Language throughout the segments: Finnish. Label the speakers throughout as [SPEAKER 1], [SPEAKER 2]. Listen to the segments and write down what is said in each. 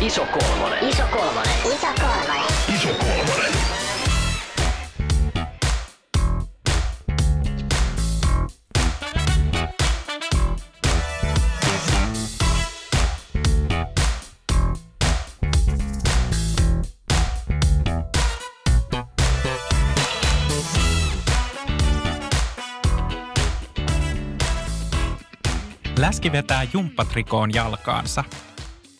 [SPEAKER 1] Iso kolmonen.
[SPEAKER 2] Iso kolmonen. Iso kolmonen.
[SPEAKER 1] Iso kolmonen.
[SPEAKER 3] Läski vetää jumppatrikoon jalkaansa.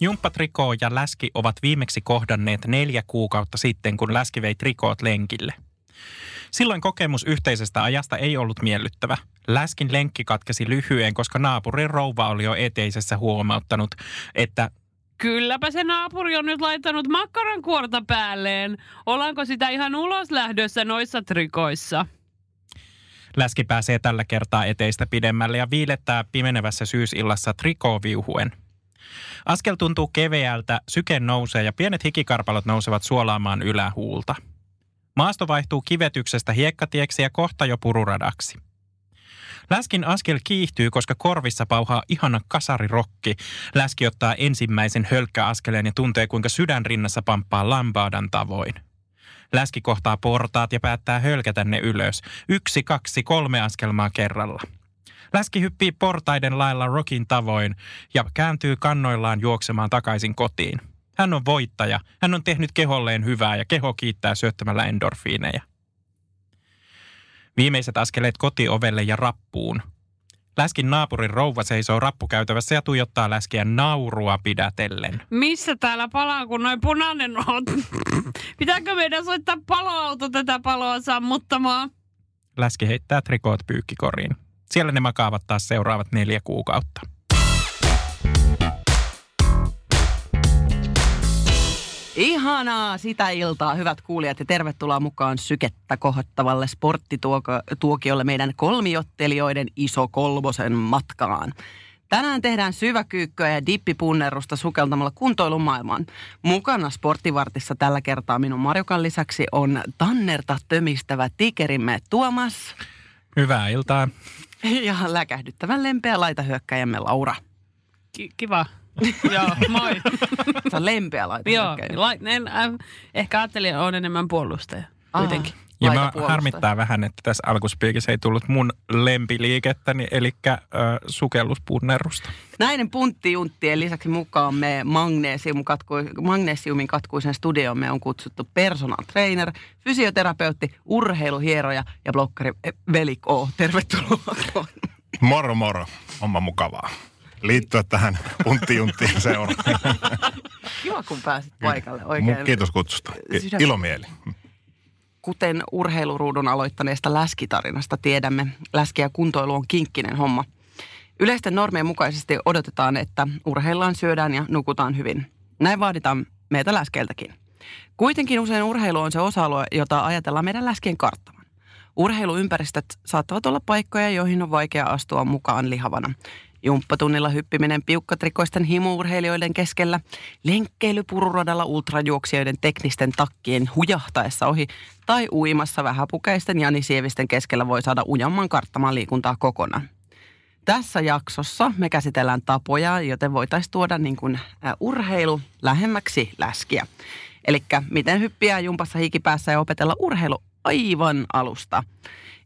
[SPEAKER 3] Jumppatrikoo ja läski ovat viimeksi kohdanneet neljä kuukautta sitten, kun läski vei trikoot lenkille. Silloin kokemus yhteisestä ajasta ei ollut miellyttävä. Läskin lenkki katkesi lyhyen, koska naapurin rouva oli jo eteisessä huomauttanut, että
[SPEAKER 4] Kylläpä se naapuri on nyt laittanut makkaran kuorta päälleen. Ollaanko sitä ihan ulos lähdössä noissa trikoissa?
[SPEAKER 3] läski pääsee tällä kertaa eteistä pidemmälle ja viilettää pimenevässä syysillassa trikooviuhuen. Askel tuntuu keveältä, syke nousee ja pienet hikikarpalot nousevat suolaamaan ylähuulta. Maasto vaihtuu kivetyksestä hiekkatieksi ja kohta jo pururadaksi. Läskin askel kiihtyy, koska korvissa pauhaa ihana kasarirokki. Läski ottaa ensimmäisen hölkkäaskeleen ja tuntee, kuinka sydän rinnassa pamppaa lambaadan tavoin. Läski kohtaa portaat ja päättää hölkätä ne ylös. Yksi, kaksi, kolme askelmaa kerralla. Läski hyppii portaiden lailla rokin tavoin ja kääntyy kannoillaan juoksemaan takaisin kotiin. Hän on voittaja. Hän on tehnyt keholleen hyvää ja keho kiittää syöttämällä endorfiineja. Viimeiset askeleet kotiovelle ja rappuun. Läskin naapurin rouva seisoo rappukäytävässä ja tuijottaa läskiä naurua pidätellen.
[SPEAKER 4] Missä täällä palaa, kun noin punainen on? Pitääkö meidän soittaa paloauto tätä paloa sammuttamaan?
[SPEAKER 3] Läski heittää trikoot pyykkikoriin. Siellä ne makaavat taas seuraavat neljä kuukautta.
[SPEAKER 5] Ihanaa sitä iltaa, hyvät kuulijat, ja tervetuloa mukaan sykettä kohottavalle sporttituokiolle meidän kolmiottelijoiden iso kolmosen matkaan. Tänään tehdään syväkyykköä ja dippipunnerusta sukeltamalla kuntoilumaailmaan. Mukana sporttivartissa tällä kertaa minun Marjokan lisäksi on Tannerta tömistävä tikerimme Tuomas
[SPEAKER 3] Hyvää iltaa.
[SPEAKER 5] ja läkähdyttävän lempeä laitahyökkäjämme Laura.
[SPEAKER 4] Ki- kiva. Joo, moi.
[SPEAKER 5] Se on lempeä
[SPEAKER 4] Joo,
[SPEAKER 5] laitahyökkäjä.
[SPEAKER 4] la, en, äh, ehkä ajattelin, että on enemmän puolustaja. Kuitenkin.
[SPEAKER 3] Ja mä harmittaa vähän, että tässä alkuspiikissä ei tullut mun lempiliikettäni, eli äh, sukelluspunnerusta.
[SPEAKER 5] Näiden punttijunttien lisäksi mukaan me magnesium katku, magnesiumin katkuisen studiomme on kutsuttu personal trainer, fysioterapeutti, urheiluhieroja ja blokkari eh, Veli K. Tervetuloa.
[SPEAKER 6] Moro moro, onpa mukavaa. Liittyä tähän punttijunttiin seuraan.
[SPEAKER 5] Kiva, kun pääsit paikalle oikein.
[SPEAKER 6] Kiitos kutsusta. Ilomieli.
[SPEAKER 5] Kuten urheiluruudun aloittaneesta läskitarinasta tiedämme, läski ja kuntoilu on kinkkinen homma. Yleisten normien mukaisesti odotetaan, että urheillaan, syödään ja nukutaan hyvin. Näin vaaditaan meitä läskeiltäkin. Kuitenkin usein urheilu on se osa-alue, jota ajatellaan meidän läskien karttavan. Urheiluympäristöt saattavat olla paikkoja, joihin on vaikea astua mukaan lihavana. Jumppatunnilla hyppiminen piukkatrikoisten himuurheilijoiden keskellä, lenkkeily pururadalla ultrajuoksijoiden teknisten takkien hujahtaessa ohi tai uimassa vähäpukeisten janisievisten keskellä voi saada ujamman karttamaan liikuntaa kokonaan. Tässä jaksossa me käsitellään tapoja, joten voitaisiin tuoda niin kuin, urheilu lähemmäksi läskiä. Eli miten hyppiä jumpassa hikipäässä ja opetella urheilu aivan alusta.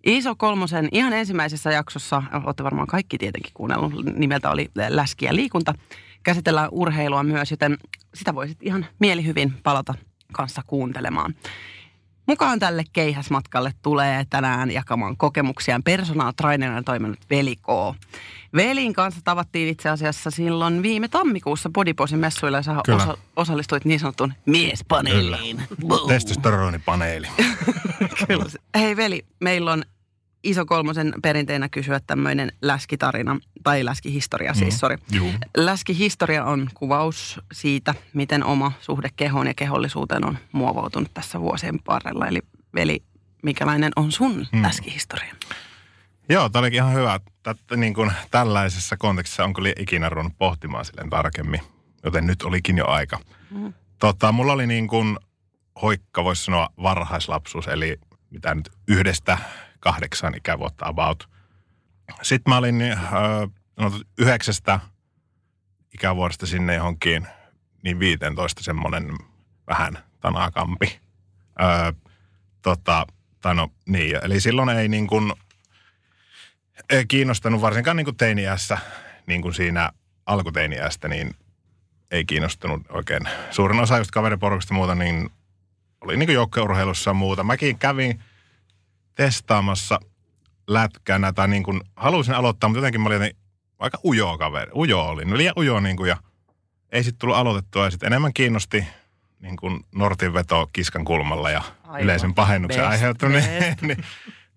[SPEAKER 5] Iso kolmosen ihan ensimmäisessä jaksossa, olette varmaan kaikki tietenkin kuunnellut, nimeltä oli Läski ja liikunta. Käsitellään urheilua myös, joten sitä voisit ihan mielihyvin palata kanssa kuuntelemaan. Mukaan tälle keihäsmatkalle tulee tänään jakamaan kokemuksiaan personal trainerina toiminut Veli K. Velin kanssa tavattiin itse asiassa silloin viime tammikuussa Bodyposin messuilla ja sä osa- osallistuit niin sanottuun miespaneeliin.
[SPEAKER 6] Testosteronipaneeli.
[SPEAKER 5] Kyllä. Hei veli, meillä on iso kolmosen perinteenä kysyä tämmöinen läskitarina, tai läskihistoria siis,
[SPEAKER 6] Mm.
[SPEAKER 5] sori. Läskihistoria on kuvaus siitä, miten oma suhde kehoon ja kehollisuuteen on muovautunut tässä vuosien varrella. Eli veli, mikälainen on sun
[SPEAKER 6] Mm.
[SPEAKER 5] läskihistoria?
[SPEAKER 6] Joo, tämä olikin ihan hyvä. Tätä, niin kuin, tällaisessa kontekstissa onko li- ikinä ruvennut pohtimaan silleen tarkemmin, joten nyt olikin jo aika.
[SPEAKER 5] Mm.
[SPEAKER 6] Tota, mulla oli niin kuin hoikka, voisi sanoa varhaislapsuus, eli mitä nyt yhdestä kahdeksan ikävuotta about. Sitten mä olin äh, no, yhdeksästä ikävuodesta sinne johonkin niin 15 semmoinen vähän tanakampi. Öö, tota, tai no niin, eli silloin ei niin kuin, ei kiinnostanut varsinkaan niin kuin teiniässä, niin kuin siinä alkuteiniästä, niin ei kiinnostunut oikein. Suurin osa just kaveriporukasta muuta, niin oli niin kuin joukkueurheilussa muuta. Mäkin kävin testaamassa lätkänä tai niin kuin halusin aloittaa, mutta jotenkin mä olin jotenkin aika ujo kaveri. Ujo oli, no liian ujo niin kuin ja ei sitten tullut aloitettua ja sitten enemmän kiinnosti niin kuin nortin veto kiskan kulmalla ja
[SPEAKER 5] Aivan.
[SPEAKER 6] yleisen pahennuksen
[SPEAKER 5] Best,
[SPEAKER 6] aiheuttaminen.
[SPEAKER 5] best.
[SPEAKER 6] niin,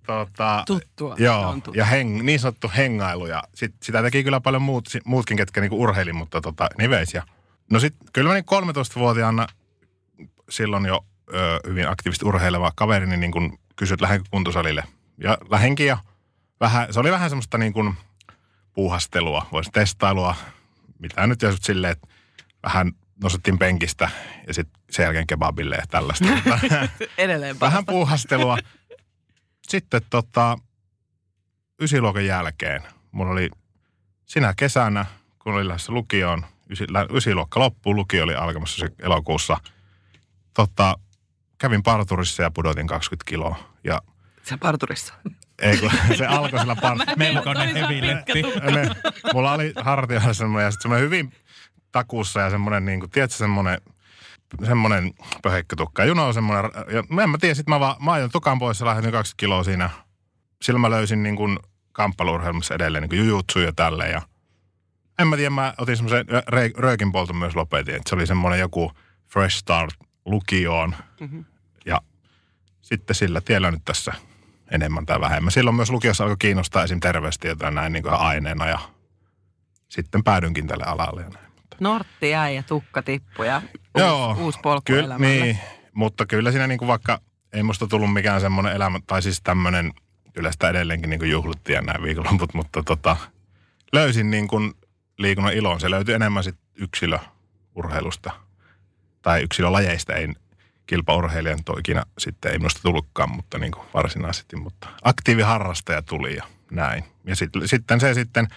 [SPEAKER 6] tota,
[SPEAKER 5] Tuttua.
[SPEAKER 6] Joo,
[SPEAKER 5] on tuttua.
[SPEAKER 6] ja heng, niin sanottu hengailu. Ja sit, sitä teki kyllä paljon muut, muutkin, ketkä niinku urheili, mutta tota, niveis. Ja, no sit kyllä mä niin 13-vuotiaana silloin jo ö, hyvin aktiivisesti urheileva kaverini niin kun kysyi, että lähdenkö kuntosalille. Ja lähenkin ja vähän, se oli vähän semmoista niin kuin puuhastelua, voisi testailua, mitä nyt jos silleen, että vähän nostettiin penkistä ja sitten sen jälkeen kebabille ja tällaista.
[SPEAKER 5] Edelleen
[SPEAKER 6] vähän puuhastelua. Sitten tota, ysiluokan jälkeen, mulla oli sinä kesänä, kun oli lähdössä lukioon, ysi, ysiluokka loppuu, lukio oli alkamassa se elokuussa. Tota, kävin parturissa ja pudotin 20 kiloa. Ja
[SPEAKER 5] Se parturissa.
[SPEAKER 6] ei kun se alkoi sillä par-
[SPEAKER 3] Melkoinen heviletti.
[SPEAKER 6] mulla oli hartioilla semmoinen, ja sitten semmoinen hyvin takussa ja semmoinen, niin kuin, tiedätkö, semmoinen, semmoinen pöheikkötukka. Ja Juno on semmoinen, ja mä en mä tiedä, sit mä vaan, mä ajoin tukan pois ja lähdin 20 kiloa siinä. Silloin mä löysin niin kuin kamppailurheilmassa edelleen, niin kuin jujutsu ja tälleen. Ja en mä tiedä, mä otin semmoisen röökin polton myös lopetin. Että se oli semmoinen joku fresh start lukioon.
[SPEAKER 5] Mhm.
[SPEAKER 6] Ja sitten sillä tiellä nyt tässä enemmän tai vähemmän. Silloin myös lukiossa alkoi kiinnostaa esim. terveystietoa näin niin kuin aineena ja sitten päädynkin tälle alalle. ja näin.
[SPEAKER 5] Nortti jäi ja tukka tippui ja
[SPEAKER 6] Joo,
[SPEAKER 5] uusi, uusi polku
[SPEAKER 6] Kyllä,
[SPEAKER 5] elämälle.
[SPEAKER 6] niin, mutta kyllä siinä niin kuin vaikka ei musta tullut mikään semmoinen elämä, tai siis tämmöinen, kyllä sitä edelleenkin niin kuin juhlittiin ja näin viikonloput, mutta tota, löysin niin kuin liikunnan ilon. Se löytyi enemmän sit yksilöurheilusta tai yksilölajeista, ei kilpaurheilijan toi ikinä sitten ei minusta tullutkaan, mutta niin kuin varsinaisesti, mutta aktiiviharrastaja tuli ja näin. Ja sit, sitten se sitten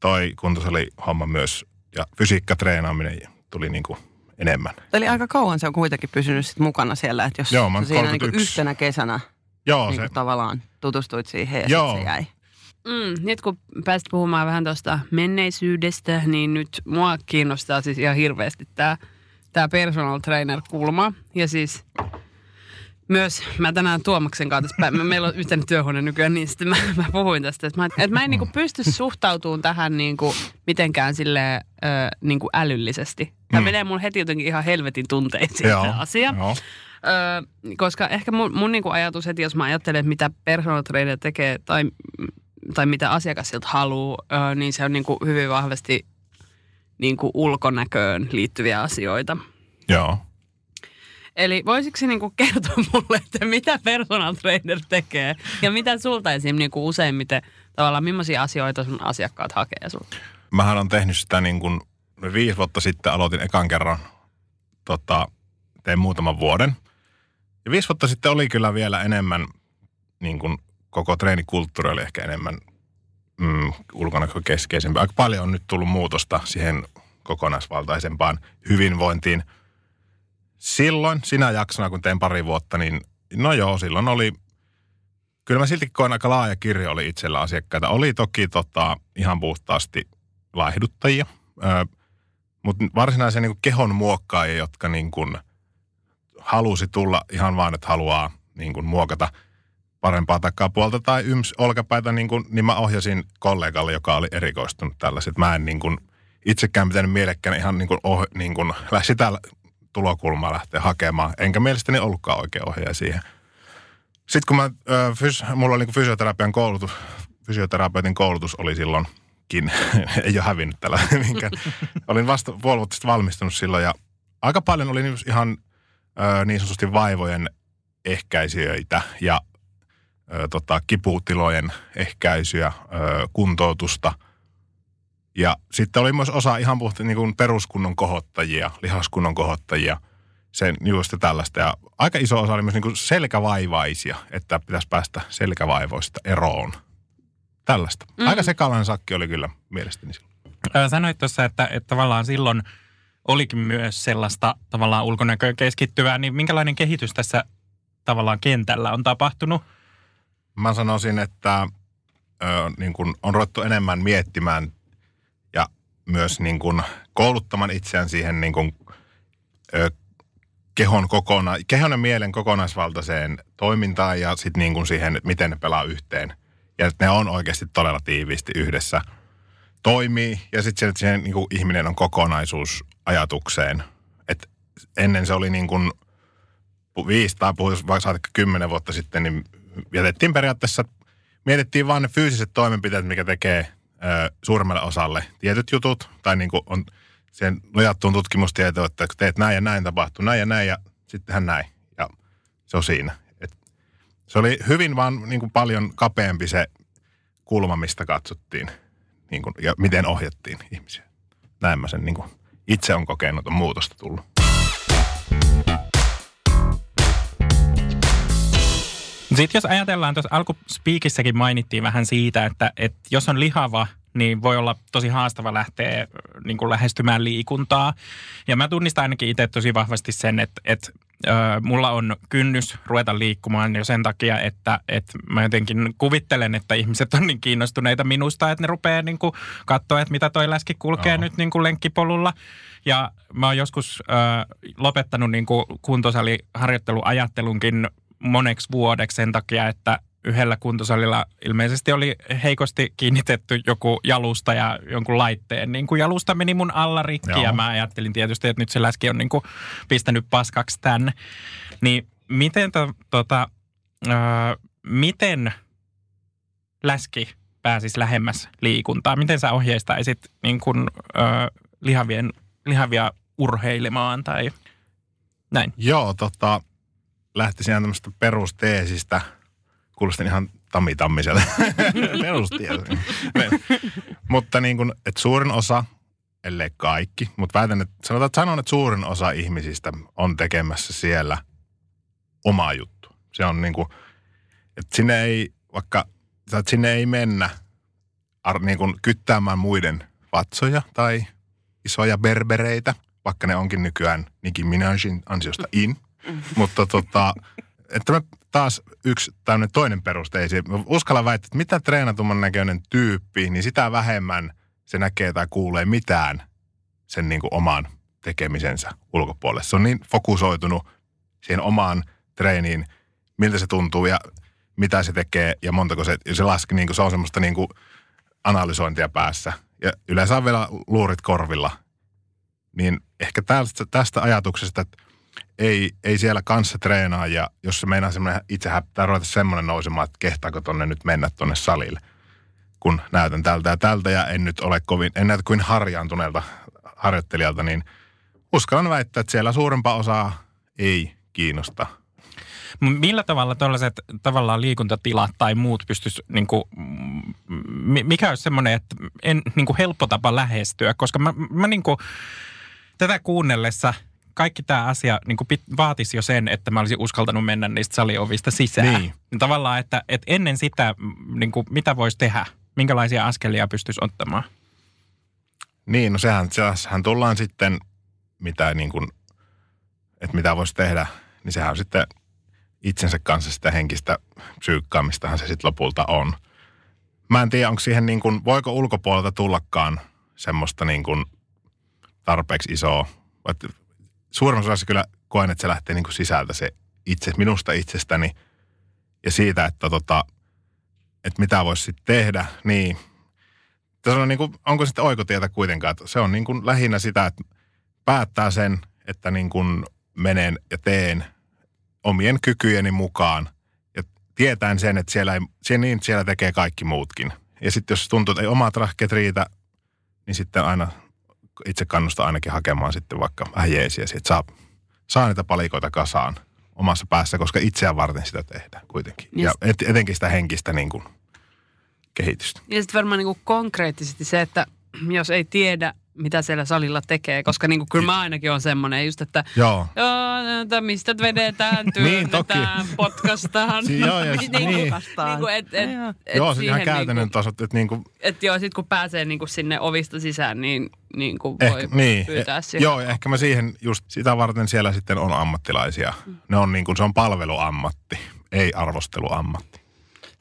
[SPEAKER 6] toi kuntosali homma myös ja fysiikkatreenaaminen tuli niin kuin enemmän.
[SPEAKER 5] Eli aika kauan se on kuitenkin pysynyt sit mukana siellä, että jos
[SPEAKER 6] Joo, mä
[SPEAKER 5] siinä niin
[SPEAKER 6] 31.
[SPEAKER 5] yhtenä kesänä
[SPEAKER 6] Joo,
[SPEAKER 5] niin
[SPEAKER 6] se,
[SPEAKER 5] tavallaan tutustuit siihen ja
[SPEAKER 6] Joo.
[SPEAKER 5] se jäi.
[SPEAKER 4] Mm, nyt kun pääsit puhumaan vähän tuosta menneisyydestä, niin nyt mua kiinnostaa siis ihan hirveästi tämä tää personal trainer-kulma. Ja siis myös mä tänään Tuomaksen kanssa, tässä meillä on yhteinen työhuone nykyään, niin sitten mä, mä puhuin tästä, että mä, että mä en niinku pysty suhtautumaan tähän niinku mitenkään sille ö, niinku älyllisesti. Tämä
[SPEAKER 6] Mm.
[SPEAKER 4] menee mun heti jotenkin ihan helvetin tunteisiin tämä asia.
[SPEAKER 6] Joo.
[SPEAKER 4] Öö, koska ehkä mun, mun niinku ajatus heti, jos mä ajattelen, että mitä personal trainer tekee tai, tai mitä asiakas siltä haluaa, öö, niin se on niinku hyvin vahvasti niinku ulkonäköön liittyviä asioita.
[SPEAKER 6] Joo.
[SPEAKER 4] Eli voisitko niinku kertoa mulle, että mitä personal trainer tekee ja mitä sulta esim. Niinku useimmiten tavallaan millaisia asioita sun asiakkaat hakee sulta?
[SPEAKER 6] Mähän on tehnyt sitä niin kuin viisi vuotta sitten aloitin ekan kerran, tota, tein muutaman vuoden. Ja viisi vuotta sitten oli kyllä vielä enemmän, niin kuin koko treenikulttuuri oli ehkä enemmän mm, ulkonäkökeskeisempi. Aika paljon on nyt tullut muutosta siihen kokonaisvaltaisempaan hyvinvointiin. Silloin, sinä jaksona, kun tein pari vuotta, niin no joo, silloin oli, kyllä mä silti koin aika laaja kirjo oli itsellä asiakkaita. Oli toki tota, ihan puhtaasti laihduttajia, mutta varsinaisia niin kehon muokkaajia, jotka niin kuin halusi tulla ihan vaan, että haluaa niin kuin muokata parempaa takapuolta tai yms olkapäitä, niin, kuin, niin mä ohjasin kollegalle, joka oli erikoistunut tällaiset. Mä en niin kuin itsekään pitänyt mielekkään ihan niin kuin, oh, niin kuin sitä tulokulmaa lähteä hakemaan, enkä mielestäni ollutkaan oikea ohjaaja siihen. Sitten kun mä, ö, fys, mulla oli niin fysioterapian koulutus, fysioterapeutin koulutus oli silloinkin, ei ole hävinnyt tällä minkään. Olin vasta puoli valmistunut silloin ja aika paljon oli niin ihan ö, niin sanotusti vaivojen ehkäisijöitä ja ö, tota, kiputilojen ehkäisyä, ö, kuntoutusta. Ja sitten oli myös osa ihan puhuttiin niin kuin peruskunnon kohottajia, lihaskunnon kohottajia, sen just tällaista. Ja aika iso osa oli myös niin kuin selkävaivaisia, että pitäisi päästä selkävaivoista eroon. Tällaista. Mm. Aika sekalainen sakki oli kyllä mielestäni silloin.
[SPEAKER 3] Sanoit tuossa, että, että tavallaan silloin olikin myös sellaista tavallaan ulkonäköön keskittyvää, niin minkälainen kehitys tässä tavallaan kentällä on tapahtunut?
[SPEAKER 6] Mä sanoisin, että ö, niin kuin on ruvettu enemmän miettimään myös niin kuin kouluttamaan itseään siihen niin kuin, ö, kehon, kokona, kehon ja mielen kokonaisvaltaiseen toimintaan ja sitten niin kuin siihen, miten ne pelaa yhteen. Ja että ne on oikeasti todella tiiviisti yhdessä toimii ja sitten siihen niin kuin ihminen on kokonaisuus ajatukseen. Et ennen se oli niin kuin viisi tai puhuisi vaikka saatikka kymmenen vuotta sitten, niin jätettiin periaatteessa, mietittiin vaan ne fyysiset toimenpiteet, mikä tekee ö, suuremmalle osalle tietyt jutut, tai niin kuin on siihen nojattuun tutkimustietoon, että kun teet näin ja näin tapahtuu, näin ja näin, ja sittenhän näin. Ja se on siinä. Et se oli hyvin vaan niin kuin paljon kapeampi se kulma, mistä katsottiin niin kuin, ja miten ohjattiin ihmisiä. Näin mä sen niin kuin, itse on kokenut, on muutosta tullut.
[SPEAKER 3] Sitten jos ajatellaan, tuossa alkuspiikissäkin mainittiin vähän siitä, että, että jos on lihava, niin voi olla tosi haastava lähteä niin kuin lähestymään liikuntaa. Ja mä tunnistan ainakin itse tosi vahvasti sen, että, että ö, mulla on kynnys ruveta liikkumaan jo sen takia, että, että mä jotenkin kuvittelen, että ihmiset on niin kiinnostuneita minusta, että ne rupeaa niin kuin katsoa, että mitä toi läski kulkee
[SPEAKER 6] Joo.
[SPEAKER 3] nyt niin kuin lenkkipolulla. Ja mä oon joskus ö, lopettanut niin kuin kuntosaliharjoitteluajattelunkin moneksi vuodeksi sen takia, että yhdellä kuntosalilla ilmeisesti oli heikosti kiinnitetty joku jalusta ja jonkun laitteen. Niin kuin jalusta meni mun alla rikki
[SPEAKER 6] Joo.
[SPEAKER 3] ja mä ajattelin tietysti, että nyt se läski on niin kuin pistänyt paskaksi tänne. Niin miten, to, tota, ö, miten läski pääsisi lähemmäs liikuntaa? Miten sä ohjeistaisit niin kuin, ö, lihavien, lihavia urheilemaan tai näin?
[SPEAKER 6] Joo, tota, lähtisin ihan tämmöistä perusteesistä. Kuulostin ihan tammitammiselta. Perustieto. mutta niin kuin, että suurin osa, ellei kaikki, mutta väitän, että sanotaan, että sanon, että suurin osa ihmisistä on tekemässä siellä oma juttu. Se on niin kuin, että sinne ei, vaikka että sinne ei mennä ar, niin kuin kyttäämään muiden vatsoja tai isoja berbereitä, vaikka ne onkin nykyään Nicki Minajin ansiosta in. Mutta tota, että me taas yksi tämmöinen toinen perusteisi. Mä Uskallan väittää, että mitä treenatumman näköinen tyyppi, niin sitä vähemmän se näkee tai kuulee mitään sen niin kuin oman tekemisensä ulkopuolelle. Se on niin fokusoitunut siihen omaan treeniin, miltä se tuntuu ja mitä se tekee ja montako se, se laski, niin kuin se on semmoista niin kuin analysointia päässä. Ja yleensä on vielä luurit korvilla. Niin ehkä tästä, tästä ajatuksesta, että ei, ei siellä kanssa treenaa ja jos se meinaa semmoinen itse häppää ruveta semmoinen nousemaan, että kehtaako tonne nyt mennä tonne salille, kun näytän tältä ja tältä ja en nyt ole kovin, en näytä kuin harjaantuneelta harjoittelijalta, niin uskallan väittää, että siellä suurempaa osaa ei kiinnosta.
[SPEAKER 3] Millä tavalla tällaiset tavallaan liikuntatilat tai muut pystyisi, niin kuin, mikä olisi semmoinen, että en, niin kuin helppo tapa lähestyä, koska mä, mä niin kuin, tätä kuunnellessa kaikki tämä asia niin kuin pit, vaatisi jo sen, että mä olisin uskaltanut mennä niistä saliovista sisään.
[SPEAKER 6] Niin.
[SPEAKER 3] Tavallaan, että, että ennen sitä, niin kuin, mitä voisi tehdä, minkälaisia askelia pystyisi ottamaan.
[SPEAKER 6] Niin, no sehän, sehän tullaan sitten, mitä niin kuin, että mitä voisi tehdä, niin sehän on sitten itsensä kanssa sitä henkistä psyykkaamistahan se sitten lopulta on. Mä en tiedä, onko siihen niin kuin, voiko ulkopuolelta tullakaan semmoista niin kuin tarpeeksi isoa. Että Suurimmassa osassa kyllä koen, että se lähtee niin kuin sisältä se itse, minusta itsestäni ja siitä, että, tota, että mitä voisi sitten tehdä, niin tässä on niin kuin, onko sitten oikotietä kuitenkaan, että se on niin kuin lähinnä sitä, että päättää sen, että niin kuin menen ja teen omien kykyjeni mukaan ja tietäen sen, että siellä, ei, siellä, niin siellä tekee kaikki muutkin. Ja sitten jos tuntuu, että ei omat rahkeet riitä, niin sitten aina itse kannustaa ainakin hakemaan sitten vaikka vähän jeesiä, että saa, saa niitä palikoita kasaan omassa päässä, koska itseään varten sitä tehdään kuitenkin.
[SPEAKER 4] Niin
[SPEAKER 6] Ja et, etenkin sitä henkistä niin kuin, kehitystä.
[SPEAKER 4] Ja sitten varmaan niinku konkreettisesti se, että jos ei tiedä, mitä siellä salilla tekee, koska niinku, kyllä mä ainakin on semmoinen just, että
[SPEAKER 6] Joo.
[SPEAKER 4] joo, että mistä vedetään,
[SPEAKER 6] Niin, toki.
[SPEAKER 4] työnnetään, potkastaan.
[SPEAKER 6] Si- joo, ja-
[SPEAKER 4] Niinku-
[SPEAKER 6] niin.
[SPEAKER 4] niinku, et, et,
[SPEAKER 5] Joo.
[SPEAKER 4] et
[SPEAKER 6] Joo, se ihan
[SPEAKER 4] siihen
[SPEAKER 6] käytännön
[SPEAKER 4] niinku-
[SPEAKER 6] tasot, että niin kuin,
[SPEAKER 4] Että joo, sit kun pääsee niinku sinne ovista sisään, niin, niin kuin voi
[SPEAKER 6] Ehkä, niin.
[SPEAKER 4] pyytää
[SPEAKER 6] Eh,
[SPEAKER 4] siihen.
[SPEAKER 6] Joo, ehkä mä siihen just sitä varten siellä sitten on ammattilaisia. Ne on niin kuin, se on palveluammatti, ei arvosteluammatti.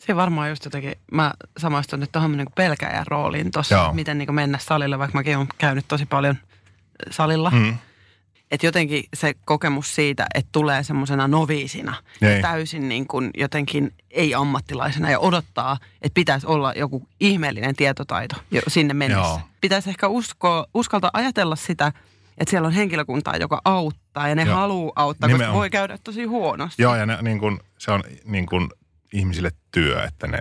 [SPEAKER 5] Se varmaan just jotenkin, mä samaistun nyt tuohon niin pelkäjän rooliin tuossa, miten niin mennä salille, vaikka mäkin olen käynyt tosi paljon salilla.
[SPEAKER 6] Mm.
[SPEAKER 5] Että jotenkin se kokemus siitä, että tulee semmoisena noviisina,
[SPEAKER 6] Ei.
[SPEAKER 5] ja täysin niin kuin jotenkin ei-ammattilaisena ja odottaa, että pitäisi olla joku ihmeellinen tietotaito jo sinne mennessä.
[SPEAKER 6] Joo.
[SPEAKER 5] Pitäisi ehkä uskoa, uskaltaa ajatella sitä, että siellä on henkilökuntaa, joka auttaa ja ne
[SPEAKER 6] Joo.
[SPEAKER 5] haluaa auttaa, koska
[SPEAKER 6] Nimenomaan.
[SPEAKER 5] voi käydä tosi huonosti.
[SPEAKER 6] Joo, ja ne, niin kuin, se on niin kuin ihmisille työ, että ne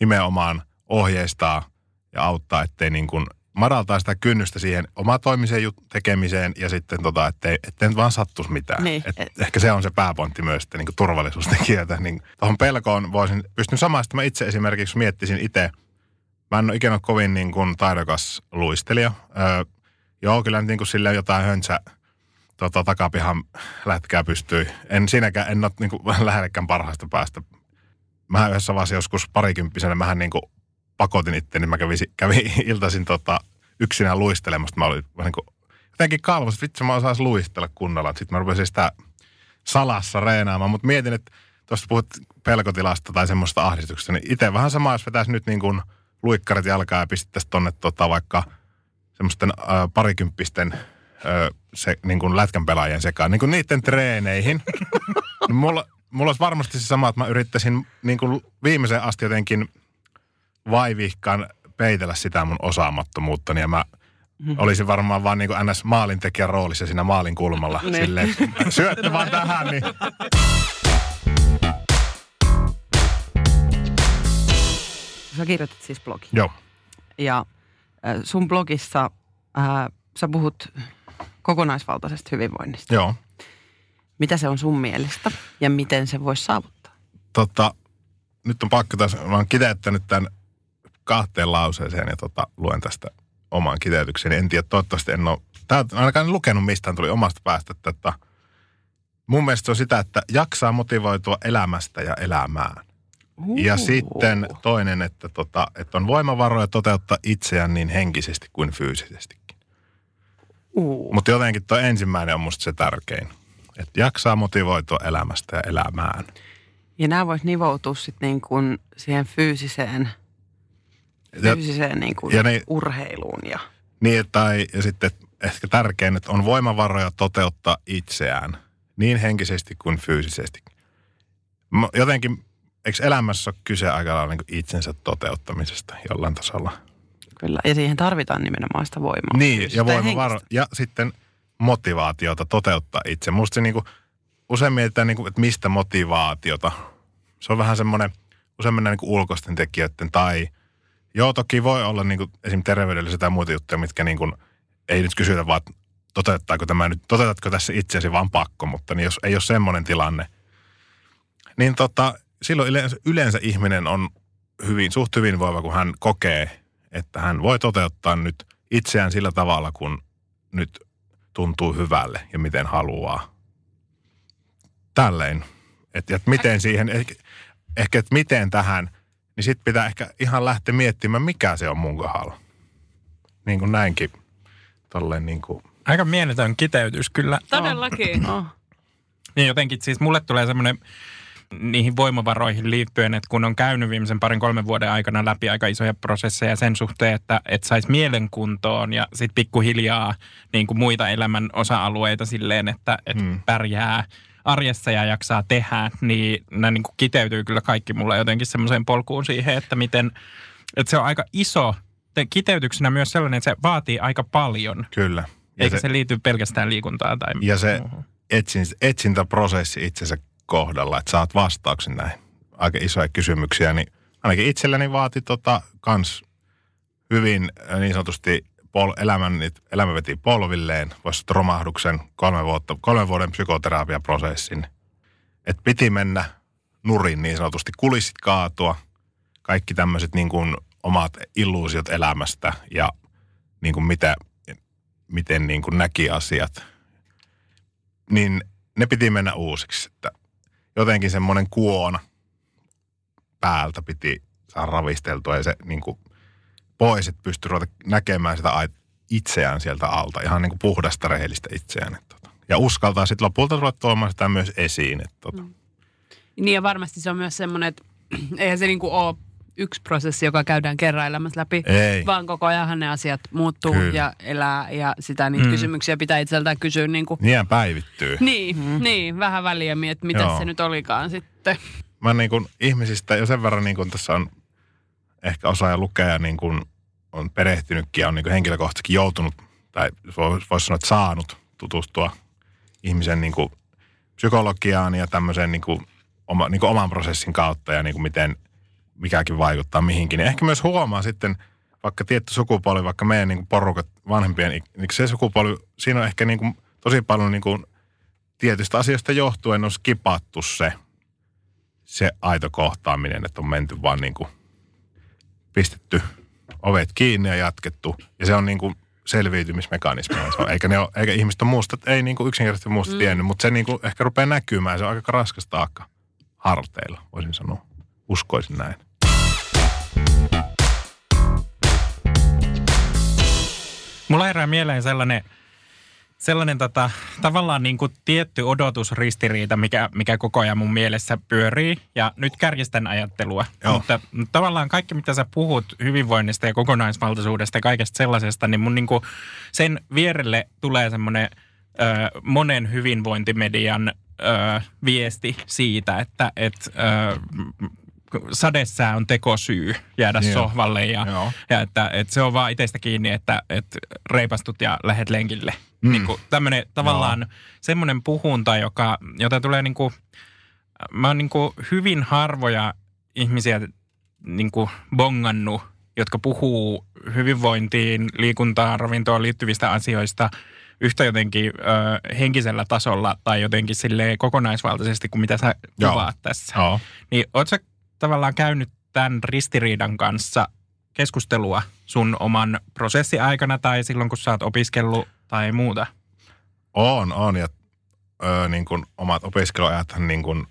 [SPEAKER 6] nimenomaan ohjeistaa ja auttaa, ettei niin kuin madaltaa sitä kynnystä siihen omatoimiseen jut- tekemiseen ja sitten tota, ettei, ettei nyt vaan sattuisi mitään.
[SPEAKER 5] Niin,
[SPEAKER 6] Et
[SPEAKER 5] et-
[SPEAKER 6] Ehkä se on se pääpointti myös, että niin kuin turvallisuustekijöitä. Niin tuohon pelkoon voisin, pystyn samaistamaan itse esimerkiksi, miettisin itse, mä en ole ikinä ole kovin niin kuin taidokas luistelija. Öö, joo, kyllä niin kuin silleen jotain höntsä tota, takapihan lätkää pystyi. En siinäkään, en ole niin kuin, lähellekään parhaasta päästä. Mä yhdessä vaiheessa joskus parikymppisenä, mähän niin kuin pakotin itteni, mä kävin, kävin iltaisin tota, yksinään luistelemassa. Mä olin vähän niin kuin, jotenkin kalvos, että vitsi mä osaisin luistella kunnolla. Sitten mä rupesin sitä salassa reenaamaan, mutta mietin, että tuosta puhut pelkotilasta tai semmoista ahdistuksesta, niin itse vähän sama, jos vetäisi nyt niin kuin luikkarit jalkaa ja pistettäisiin tonne tota vaikka semmoisten äh, parikymppisten äh, se, niin kuin lätkän pelaajien sekaan, niin kuin niiden treeneihin. niin mulla, mulla olisi varmasti se sama, että mä yrittäisin niin kuin viimeiseen asti jotenkin vaivihkaan peitellä sitä mun osaamattomuutta, ja mä olisin varmaan vaan niin kuin ns. maalintekijän roolissa siinä maalin kulmalla.
[SPEAKER 5] Niin.
[SPEAKER 6] Silleen, syötte vaan tähän, niin
[SPEAKER 5] Sä kirjoitit siis blogi.
[SPEAKER 6] joo.
[SPEAKER 5] Ja sun blogissa äh, sä puhut kokonaisvaltaisesta hyvinvoinnista.
[SPEAKER 6] Joo.
[SPEAKER 5] Mitä se on sun mielestä ja miten se voisi saavuttaa?
[SPEAKER 6] Tota, nyt on pakko tässä, mä oon kiteyttänyt tämän kahteen lauseeseen ja tota, luen tästä oman kiteytykseni. En tiedä, toivottavasti en ole, tää, ainakaan en lukenut mistään, tuli omasta päästä, että, että mun mielestä se on sitä, että jaksaa motivoitua elämästä ja elämään. Ja sitten toinen, että, tota, että on voimavaroja toteuttaa itseään niin henkisesti kuin fyysisestikin. Mutta jotenkin tuo ensimmäinen on musta se tärkein. Että jaksaa motivoitua elämästä ja elämään.
[SPEAKER 5] Ja nämä voisi nivoutua sitten niin kuin siihen fyysiseen,
[SPEAKER 6] Ja,
[SPEAKER 5] fyysiseen niin kuin
[SPEAKER 6] ja ne-
[SPEAKER 5] urheiluun. Ja,
[SPEAKER 6] niin, tai ja sitten ehkä tärkein, että on voimavaroja toteuttaa itseään niin henkisesti kuin fyysisesti. Jotenkin, eikö elämässä ole kyse aika lailla niin itsensä toteuttamisesta jollain tasolla?
[SPEAKER 5] kyllä. ja siihen tarvitaan nimenomaan sitä voimaa.
[SPEAKER 6] Niin, ja voimavaro, ja sitten motivaatiota toteuttaa itse. Musta se niinku, usein mietitään, niinku, että mistä motivaatiota. Se on vähän semmoinen, usein mennään niinku ulkoisten tekijöiden tai, joo toki voi olla niinku, esimerkiksi terveydellisiä tai muita juttuja, mitkä niinku, ei nyt kysytä vaan, toteuttaako tämä nyt, toteutatko tässä itseäsi vaan pakko, mutta niin jos ei ole semmoinen tilanne, niin tota, silloin yleensä, yleensä ihminen on hyvin, suht hyvinvoiva, kun hän kokee, että hän voi toteuttaa nyt itseään sillä tavalla, kun nyt tuntuu hyvälle ja miten haluaa. Tälleen. Että et miten siihen, ehkä, ehkä että miten tähän, niin sitten pitää ehkä ihan lähteä miettimään, mikä se on mun kohdalla. Niin kuin näinkin. Tolleen niin kuin,
[SPEAKER 3] Aika mieletön kiteytys kyllä.
[SPEAKER 4] Todellakin.
[SPEAKER 5] Oh.
[SPEAKER 3] Niin jotenkin siis mulle tulee semmoinen niihin voimavaroihin liittyen, että kun on käynyt viimeisen parin kolmen vuoden aikana läpi aika isoja prosesseja sen suhteen, että, että saisi mielenkuntoon ja sitten pikkuhiljaa niin kuin muita elämän osa-alueita silleen, että, että
[SPEAKER 6] Mm.
[SPEAKER 3] mm. pärjää arjessa ja jaksaa tehdä, niin nämä niin kuin kiteytyy kyllä kaikki mulle jotenkin semmoiseen polkuun siihen, että miten, että se on aika iso, te- kiteytyksenä myös sellainen, että se vaatii aika paljon,
[SPEAKER 6] kyllä. Ja
[SPEAKER 3] eikä
[SPEAKER 6] se,
[SPEAKER 3] se liity pelkästään liikuntaan tai
[SPEAKER 6] ja se etsin, etsintäprosessi itsensä kohdalla, että saat vastauksen näihin aika isoja kysymyksiä, niin ainakin itselleni vaati tota kans hyvin äh, niin sanotusti pol, elämän, elämä veti polvilleen, voisi romahduksen kolme, vuotta, kolme vuoden psykoterapiaprosessin. Että piti mennä nurin niin sanotusti, kulissit kaatua, kaikki tämmöiset niin kuin omat illuusiot elämästä ja niin kuin mitä, miten niin kuin näki asiat, niin ne piti mennä uusiksi. Että jotenkin semmoinen kuona päältä piti saada ravisteltua ja se niin kuin pois, että pystyi ruveta näkemään sitä itseään sieltä alta, ihan niin kuin puhdasta rehellistä itseään. Että, tota. Ja uskaltaa sitten lopulta ruveta tuomaan sitä myös esiin. Että, tota.
[SPEAKER 4] mm. Niin ja varmasti se on myös semmoinen, että eihän se niin kuin ole yksi prosessi, joka käydään kerran elämässä läpi,
[SPEAKER 6] Ei.
[SPEAKER 4] vaan koko ajan ne asiat muuttuu Kyllä. ja elää ja sitä niitä mm. kysymyksiä pitää itseltään kysyä. Niin, kuin,
[SPEAKER 6] niin päivittyy.
[SPEAKER 4] Niin, mm. niin, vähän väliä että mitä Joo. se nyt olikaan sitten.
[SPEAKER 6] Mä niin kuin ihmisistä jo sen verran niin kuin tässä on ehkä osaaja lukea niin kuin on perehtynytkin ja on niin kuin henkilökohtaisesti joutunut, tai voisi sanoa, että saanut tutustua ihmisen niin kuin psykologiaan ja tämmöiseen niin kuin, oma, niin kuin oman prosessin kautta ja niin kuin miten mikäkin vaikuttaa mihinkin. Niin ehkä myös huomaa sitten, vaikka tietty sukupolvi, vaikka meidän niin kuin porukat vanhempien, niin se sukupolvi, siinä on ehkä niin kuin tosi paljon niin kuin tietystä asioista johtuen on skipattu se, se aito kohtaaminen, että on menty vaan niin kuin pistetty ovet kiinni ja jatkettu. Ja se on niin kuin selviytymismekanismi. Se on, eikä, ne ole, eikä ihmiset ole muusta, ei niin kuin yksinkertaisesti muusta mm. tiennyt, mutta se niin kuin ehkä rupeaa näkymään. Se on aika raskas taakka harteilla, voisin sanoa. Uskoisin näin.
[SPEAKER 3] Mulla herää mieleen sellainen sellainen tota, tavallaan niin kuin tietty odotusristiriita, mikä, mikä koko ajan mun mielessä pyörii. Ja nyt kärjestän ajattelua. Joo. Mutta, mutta tavallaan kaikki, mitä sä puhut hyvinvoinnista ja kokonaisvaltaisuudesta ja kaikesta sellaisesta, niin mun niin kuin sen vierelle tulee semmoinen ö, monen hyvinvointimedian ö, viesti siitä, että et, ö, sadessää on tekosyy jäädä Joo. sohvalle ja, ja että, että se on vaan itsestä kiinni, että, että reipastut ja lähet lenkille – Mm. Niin kuin tämmöinen tavallaan no. semmoinen puhunta, joka, jota tulee niin kuin, mä oon niin kuin hyvin harvoja ihmisiä niin kuin bongannut, jotka puhuu hyvinvointiin, liikuntaan, ravintoon liittyvistä asioista yhtä jotenkin ö, henkisellä tasolla tai jotenkin sille kokonaisvaltaisesti kuin mitä sä Joo. kuvaat tässä. Joo. Niin ootko tavallaan käynyt tämän ristiriidan kanssa keskustelua sun oman prosessiaikana tai silloin, kun sä oot opiskellut tai muuta?
[SPEAKER 6] On, on. Ja ö, niin kuin omat opiskeluajathan niin kuin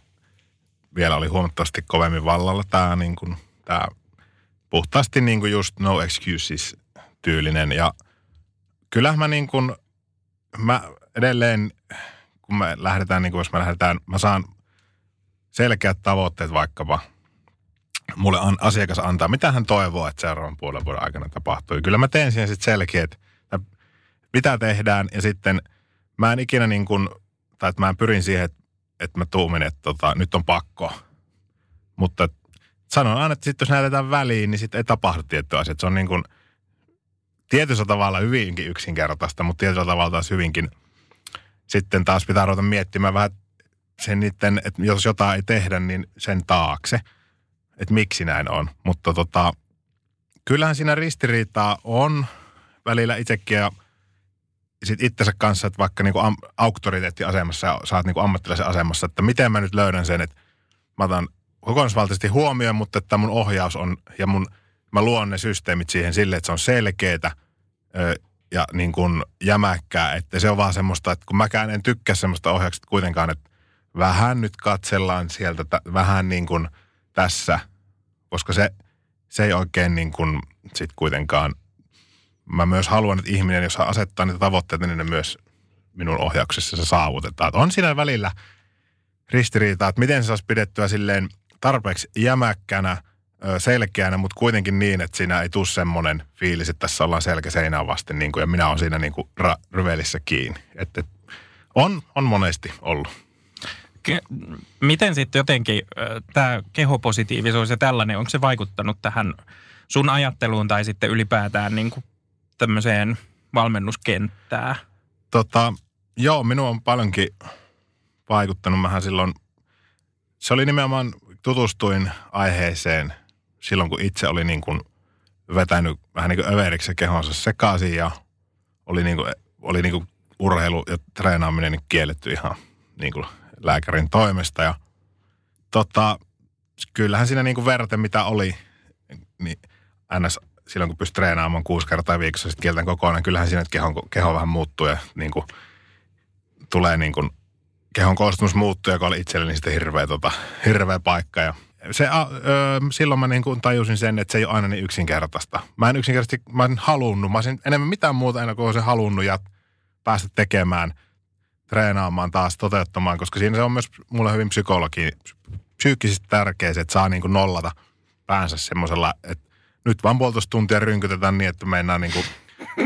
[SPEAKER 6] vielä oli huomattavasti kovemmin vallalla tämä niin kuin, tämä puhtaasti niin kuin just no excuses tyylinen. Ja kyllähän mä niin kuin, mä edelleen, kun me lähdetään, niin kuin jos me lähdetään, mä saan selkeät tavoitteet vaikkapa mulle an, asiakas antaa, mitä hän toivoo, että seuraavan puolen vuoden aikana tapahtuu. Kyllä mä teen siihen sitten selkeät, mitä tehdään ja sitten mä en ikinä niin kuin, tai että mä pyrin siihen, että, että mä tuumin, että tota, nyt on pakko. Mutta sanon aina, että sitten jos näytetään väliin, niin sitten ei tapahdu tiettyä asiaa. Se on niin kuin tietyllä tavalla hyvinkin yksinkertaista, mutta tietyllä tavalla taas hyvinkin sitten taas pitää ruveta miettimään vähän sen niiden, että jos jotain ei tehdä, niin sen taakse, että miksi näin on. Mutta tota, kyllähän siinä ristiriitaa on välillä itsekin ja sit itsensä kanssa, että vaikka niinku am, auktoriteettiasemassa ja sä oot niinku ammattilaisen asemassa, että miten mä nyt löydän sen, että mä otan kokonaisvaltaisesti huomioon, mutta että mun ohjaus on ja mun, mä luon ne systeemit siihen sille, että se on selkeätä ja niin kuin jämäkkää, että se on vaan semmoista, että kun mäkään en tykkää semmoista ohjauksesta kuitenkaan, että vähän nyt katsellaan sieltä, vähän niin kuin tässä, koska se, se ei oikein niin kuin sit kuitenkaan mä myös haluan, että ihminen, jos asettaa niitä tavoitteita, niin ne myös minun ohjauksessa se saavutetaan. on siinä välillä ristiriitaa, että miten se saisi pidettyä silleen tarpeeksi jämäkkänä, selkeänä, mutta kuitenkin niin, että siinä ei tule semmoinen fiilis, että tässä ollaan selkä seinään vasten niin kuin, ja minä olen siinä niin kuin ra- ryvelissä kiinni. Että on, on monesti ollut.
[SPEAKER 3] Miten sitten jotenkin tämä kehopositiivisuus ja tällainen, onko se vaikuttanut tähän sun ajatteluun tai sitten ylipäätään niin kuin tämmöiseen valmennuskenttään?
[SPEAKER 6] Tota, joo, minua on paljonkin vaikuttanut. Mähän silloin, se oli nimenomaan tutustuin aiheeseen silloin, kun itse oli niin kuin vetänyt vähän niin kuin överiksi kehonsa sekaisin ja oli niin kuin, oli niin kuin urheilu ja treenaaminen kielletty ihan niin kuin lääkärin toimesta. Ja tota, kyllähän siinä niin kuin mitä oli, niin ns. silloin kun pystyi treenaamaan kuusi kertaa viikossa sitten kieltän kokonaan, kyllähän siinä kehon, keho vähän muuttuu ja niin kuin, tulee niin kuin, kehon koostumus muuttuu, joka oli itselleni sitten hirveä, tota, hirveä paikka. Ja se, ö, silloin mä niin kuin tajusin sen, että se ei ole aina niin yksinkertaista. Mä en yksinkertaisesti, mä en halunnut, mä olisin enemmän mitään muuta aina kuin olisin halunnut ja päästä tekemään, treenaamaan taas, toteuttamaan, koska siinä se on myös mulle hyvin psykologi, psyykkisesti tärkeä se, että saa niin kuin nollata päänsä semmoisella, että nyt vaan puolitoista tuntia rynkytetään niin, että mennään niin kuin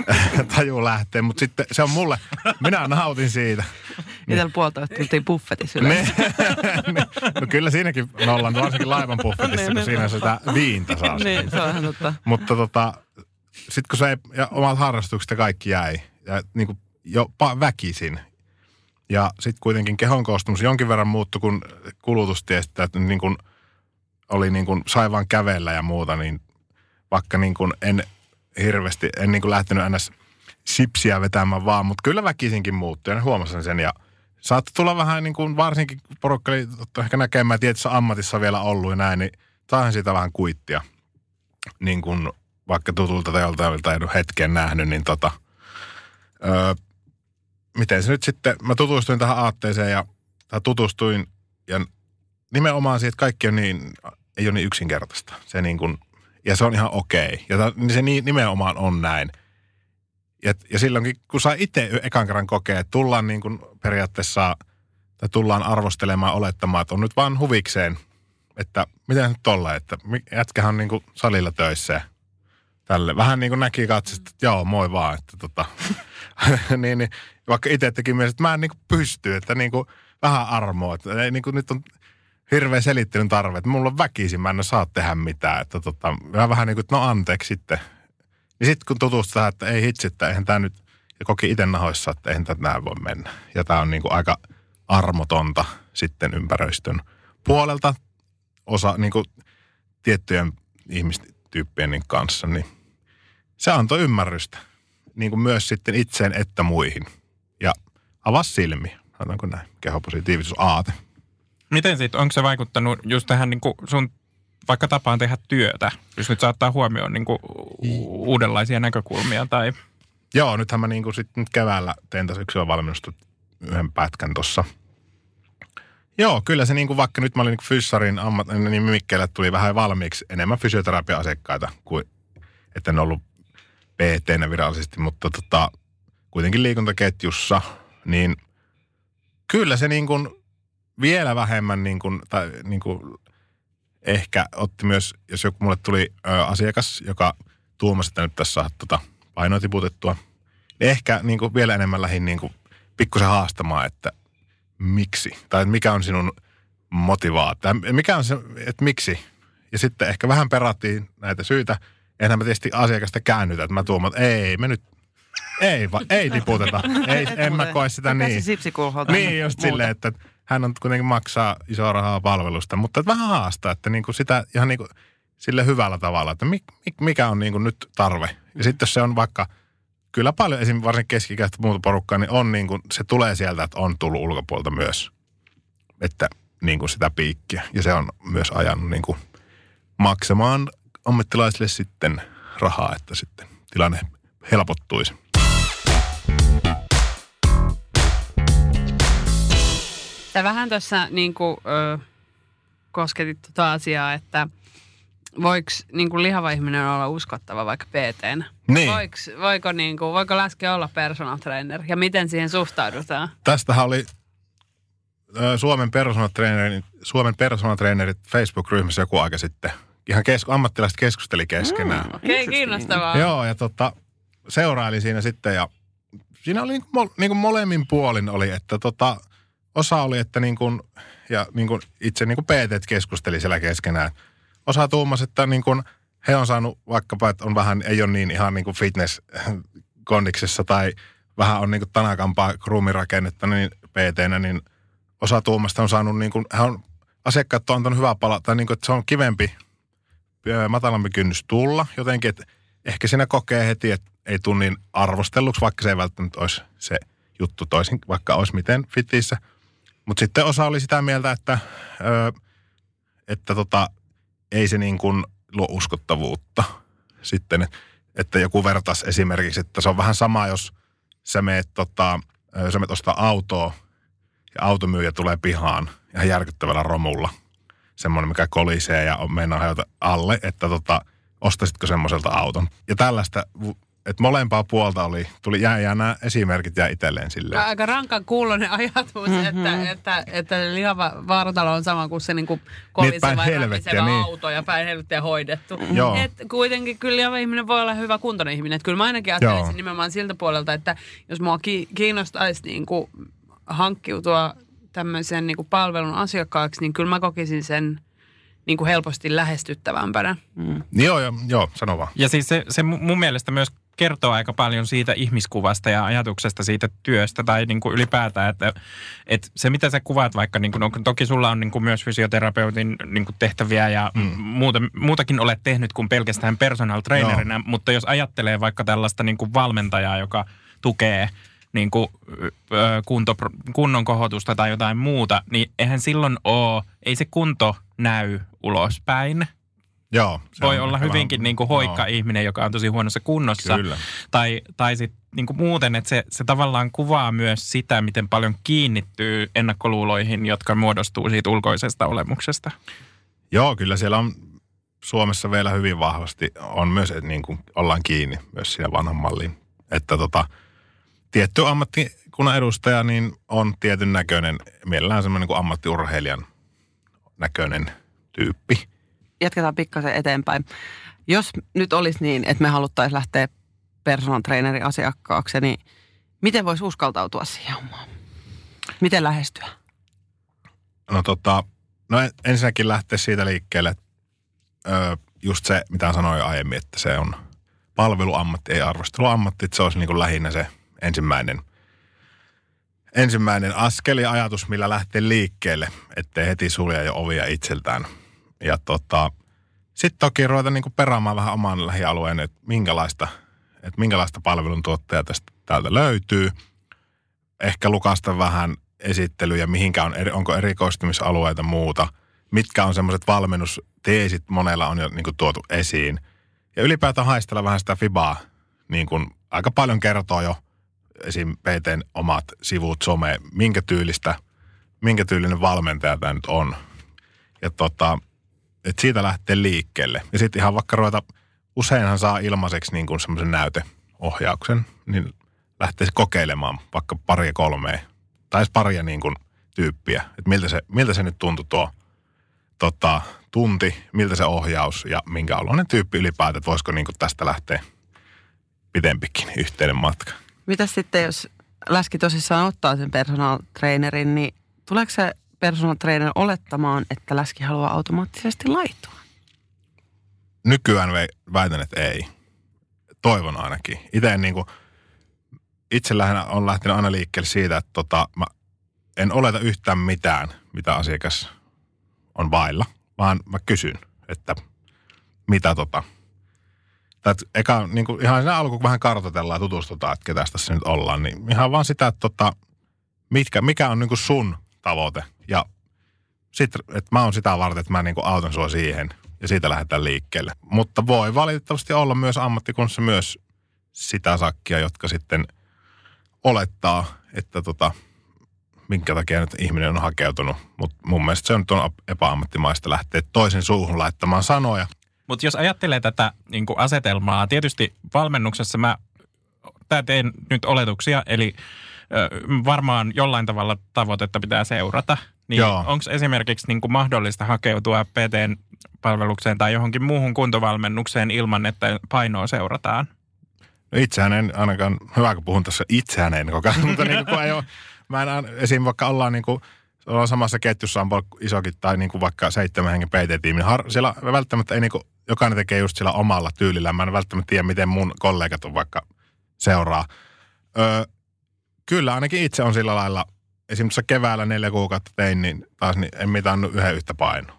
[SPEAKER 6] taju lähtee, mutta sitten se on mulle, minä nautin siitä.
[SPEAKER 5] Itsellä puolitoista tuntia buffetissa yleensä.
[SPEAKER 6] Ne- no kyllä siinäkin nollan, varsinkin laivan buffetissa, kun siinä sitä viintä saa.
[SPEAKER 5] niin, se on totta.
[SPEAKER 6] Mutta tota, sitten kun se ei, ja omat harrastukset ja kaikki jäi, ja niin kuin jopa väkisin. Ja sitten kuitenkin kehon koostumus jonkin verran muuttui, kun kulutus tiesi, että niin kuin oli niin kuin, sai vaan kävellä ja muuta, niin vaikka niin kuin en hirveästi, en niin kuin lähtenyt ns. sipsiä vetämään vaan, mutta kyllä väkisinkin muuttui ja huomasin sen ja saattoi tulla vähän niin kuin varsinkin kun porukka oli ehkä näkemään tietyssä ammatissa vielä ollut ja näin, niin saahan siitä vähän kuittia. Niin kuin vaikka tutulta tai joltain ei ole hetken nähnyt, niin tota, öö, miten se nyt sitten, mä tutustuin tähän aatteeseen ja tai tutustuin ja nimenomaan siitä, että kaikki on niin, ei ole niin yksinkertaista. Se niin kuin, ja se on ihan okei. Ja niin se ni- nimenomaan on näin. Ja, ja silloinkin, kun saa itse ekan kerran kokea, että tullaan niin kuin periaatteessa, tai tullaan arvostelemaan, olettamaan, että on nyt vaan huvikseen, että miten nyt tolla, että jätkähän on niin kuin salilla töissä tälle. Vähän niin kuin näki katsesta, että joo, moi vaan, että tota, niin, niin, vaikka itse teki myös, että mä en niin pysty, että niin kuin vähän armoa, että niin kuin nyt on hirveä selittelyn tarve, että mulla on väkisin, mä en saa tehdä mitään, että tota, mä vähän niin kuin, että no anteeksi sitten. Niin sitten kun tutustuu tähän, että ei hitsi, että eihän tämä nyt, ja koki itse nahoissa, että eihän tämä voi mennä. Ja tämä on niin kuin aika armotonta sitten ympäristön puolelta osa niin kuin tiettyjen ihmistyyppien kanssa, niin se antoi ymmärrystä niin kuin myös sitten itseen että muihin. Ja avasi silmiä, sanotaanko näin, kehopositiivisuus aate.
[SPEAKER 3] Miten sitten, onko se vaikuttanut just tähän niin kuin sun vaikka tapaan tehdä työtä, jos nyt saattaa huomioon niin kuin u- uudenlaisia näkökulmia tai...
[SPEAKER 6] Joo, nythän mä niin kuin sit nyt keväällä tein tässä yksilön valmennusta yhden pätkän tuossa. Joo, kyllä se niin kuin vaikka nyt mä olin niin fyssarin ammat, niin Mikkeelle tuli vähän valmiiksi enemmän fysioterapia-asiakkaita kuin että en ollut pt virallisesti, mutta tota, kuitenkin liikuntaketjussa, niin kyllä se niin kuin vielä vähemmän niin kuin, tai niin kuin ehkä otti myös, jos joku mulle tuli ö, asiakas, joka tuumasi, että nyt tässä saa tota painoa tiputettua, niin ehkä niin kuin vielä enemmän lähin niin pikkusen haastamaan, että miksi, tai mikä on sinun motivaatio, mikä on se, että miksi. Ja sitten ehkä vähän perattiin näitä syitä, enhän mä tietysti asiakasta käännytä, että mä tuomaan, että ei me nyt, ei, va, ei tiputeta, ei, en mä koe sitä niin. Niin, just silleen, että hän on kuitenkin maksaa isoa rahaa palvelusta, mutta että vähän haastaa, että niinku sitä ihan niinku sille hyvällä tavalla, että mik, mik, mikä on niinku nyt tarve. Ja sitten jos se on vaikka, kyllä paljon esim. varsinkin keskikäistä muuta porukkaa, niin on niinku, se tulee sieltä, että on tullut ulkopuolelta myös, että niinku sitä piikkiä. Ja se on myös ajanut niinku maksamaan ammattilaisille sitten rahaa, että sitten tilanne helpottuisi.
[SPEAKER 4] Sä vähän tuossa niin kuin, ö, kosketit tota asiaa, että voiko niin kuin lihava ihminen olla uskottava vaikka pt
[SPEAKER 6] Niin.
[SPEAKER 4] Voiko, voiko, niin kuin, voiko läske olla personal trainer ja miten siihen suhtaudutaan?
[SPEAKER 6] Tästähän oli Suomen personal trainerin, Suomen personal trainerit Facebook-ryhmässä joku aika sitten. Ihan kes, ammattilaiset keskusteli keskenään. Mm.
[SPEAKER 4] Okei, okay, kiinnostavaa.
[SPEAKER 6] Joo, ja tota, seuraili siinä sitten ja siinä oli niin kuin, niin kuin molemmin puolin oli, että tota, osa oli, että niin kuin, ja niin kuin itse niin kuin PT keskusteli siellä keskenään. Osa tuumas, että niin kuin he on saanut vaikkapa, että on vähän, ei ole niin ihan niin kuin fitness kondiksessa tai vähän on niin kuin tanakampaa kruumirakennetta niin pt niin osa tuumasta on saanut niin kuin, hän on asiakkaat on antanut hyvää palaa, tai niin kuin, että se on kivempi, matalampi kynnys tulla jotenkin, että ehkä siinä kokee heti, että ei tule niin arvostelluksi, vaikka se ei välttämättä olisi se juttu toisin, vaikka olisi miten fitissä. Mutta sitten osa oli sitä mieltä, että, ö, että tota, ei se niin kuin luo uskottavuutta. Sitten, että joku vertaisi esimerkiksi, että se on vähän sama, jos sä meet, tota, sä meet ostaa autoa ja automyyjä tulee pihaan ihan järkyttävällä romulla. Semmoinen, mikä kolisee ja on mennä hajota alle, että tota, ostaisitko semmoiselta auton. Ja tällaista, että molempaa puolta oli, tuli jää, jää nämä esimerkit jää itselleen silleen.
[SPEAKER 4] Aika rankan kuulonen ajatus, mm-hmm. että, että, että lihava vartalo on sama kuin se niin kuin
[SPEAKER 6] Niin, päin
[SPEAKER 4] koliseva ja
[SPEAKER 6] helvettiä, niin.
[SPEAKER 4] auto ja päin helvettiä hoidettu.
[SPEAKER 6] Joo.
[SPEAKER 4] Et kuitenkin kyllä lihava ihminen voi olla hyvä kuntoinen ihminen. Et kyllä mä ainakin ajattelisin
[SPEAKER 6] Joo.
[SPEAKER 4] nimenomaan siltä puolelta, että jos mua ki- kiinnostaisi niin kuin hankkiutua tämmöisen niin kuin palvelun asiakkaaksi, niin kyllä mä kokisin sen niin kuin helposti lähestyttävämpänä.
[SPEAKER 5] Mm.
[SPEAKER 6] Niin joo, joo, joo, sano vaan.
[SPEAKER 3] Ja siis se, se mu- mun mielestä myös kertoo aika paljon siitä ihmiskuvasta ja ajatuksesta siitä työstä tai niin kuin ylipäätään, että, että se mitä sä kuvaat vaikka, niin kuin, no, toki sulla on niin kuin myös fysioterapeutin niin kuin tehtäviä ja mm. muuta, muutakin olet tehnyt kuin pelkästään personal trainerina, mutta jos ajattelee vaikka tällaista niin kuin valmentajaa, joka tukee niin kuin, ö, kunto, kunnon kohotusta tai jotain muuta, niin eihän silloin ole, ei se kunto näy ulospäin.
[SPEAKER 6] Joo. se
[SPEAKER 3] Voi olla hyvinkin
[SPEAKER 6] vähän-
[SPEAKER 3] niin kuin hoikka
[SPEAKER 6] joo.
[SPEAKER 3] ihminen, joka on tosi huonossa kunnossa.
[SPEAKER 6] Kyllä.
[SPEAKER 3] Tai, tai sitten niin kuin muuten, että se, se tavallaan kuvaa myös sitä, miten paljon kiinnittyy ennakkoluuloihin, jotka muodostuu siitä ulkoisesta olemuksesta.
[SPEAKER 6] Joo, kyllä siellä on Suomessa vielä hyvin vahvasti on myös, että niin kuin ollaan kiinni myös siinä vanhan malliin. Että tota, tietty ammattikunnan edustaja niin on tietyn näköinen, mielellään semmoinen kuin ammattiurheilijan näköinen tyyppi.
[SPEAKER 5] Jatketaan pikkasen eteenpäin. Jos nyt olisi niin, että me haluttaisiin lähteä personal trainerin asiakkaaksi, niin miten voisi uskaltautua siihen hommaan? Miten lähestyä?
[SPEAKER 6] No tota, no en- ensinnäkin lähteä siitä liikkeelle, että ö, just se, mitä sanoin aiemmin, että se on palveluammatti, ei arvosteluammatti, että se olisi niin kuin lähinnä se ensimmäinen, ensimmäinen askel ja ajatus, millä lähtee liikkeelle, ettei heti sulje jo ovia itseltään. Ja tota, sitten toki ruveta niin kuin peraamaan vähän oman lähialueen, että minkälaista, että minkälaista palveluntuottajaa tästä täältä löytyy. Ehkä lukasta vähän esittelyjä, mihinkä on, onko erikoistumisalueita muuta, mitkä on semmoiset valmennusteesit, monella on jo niin kuin tuotu esiin. Ja ylipäätään haistella vähän sitä fibaa, niin kuin aika paljon kertoo jo esim. PTn omat sivut, some, minkä tyylistä, minkä tyylinen valmentaja tämä nyt on. Ja tota, että siitä lähtee liikkeelle. Ja sitten ihan vaikka ruveta, useinhan saa ilmaiseksi niin kuin semmoisen näyteohjauksen, niin lähtee kokeilemaan vaikka paria kolmea tai edes paria niin kuin tyyppiä, että miltä se, miltä se nyt tuntui tuo tota, tunti, miltä se ohjaus ja minkä oloinen tyyppi ylipäätään, että voisiko niin kuin tästä lähteä pitempikin yhteinen matka.
[SPEAKER 5] Mitä sitten, jos läski tosissaan ottaa sen personal trainerin, niin tuleeko se personal trainer olettamaan, että läski haluaa automaattisesti laittua?
[SPEAKER 6] Nykyään väitän, että ei. Toivon ainakin. Itse niin kuin, itse lähinnä on lähtenyt aina liikkeelle siitä, että tota, mä en oleta yhtään mitään, mitä asiakas on vailla, vaan mä kysyn, että mitä tota, että eka, niin kuin ihan siinä alkuun kun vähän kartoitellaan ja tutustutaan, että ketä tässä nyt ollaan, niin ihan vaan sitä, että tota, mitkä, mikä on niin kuin sun tavoite. Ja sitten, että mä oon sitä varten, että mä niin kuin autan sua siihen ja siitä lähdetään liikkeelle. Mutta voi valitettavasti olla myös ammattikunnassa myös sitä sakkia, jotka sitten olettaa, että tota, minkä takia nyt ihminen on hakeutunut. Mutta mun mielestä se on epäammattimaista lähteä toisen suuhun laittamaan sanoja.
[SPEAKER 3] Mutta jos ajattelee tätä niin kuin asetelmaa, tietysti valmennuksessa mä tää teen nyt oletuksia, eli varmaan jollain tavalla tavoitetta pitää seurata. Niin onko esimerkiksi niin kuin mahdollista hakeutua PTn palvelukseen tai johonkin muuhun kuntovalmennukseen ilman, että painoa seurataan?
[SPEAKER 6] No itsehän en ainakaan, hyvä kun puhun tässä itsehän en koko ajan, mutta niin kuin, ei ole, mä en, esim. vaikka ollaan niin kuin, ollaan samassa ketjussa on isokin tai niin kuin vaikka seitsemän hengen PT-tiimi, niin har, siellä välttämättä ei niin kuin, jokainen tekee just sillä omalla tyylillä. Mä en välttämättä tiedä, miten mun kollegat on vaikka seuraa. Öö, kyllä ainakin itse on sillä lailla esimerkiksi keväällä neljä kuukautta tein, niin taas niin en mitannut yhden yhtä painoa.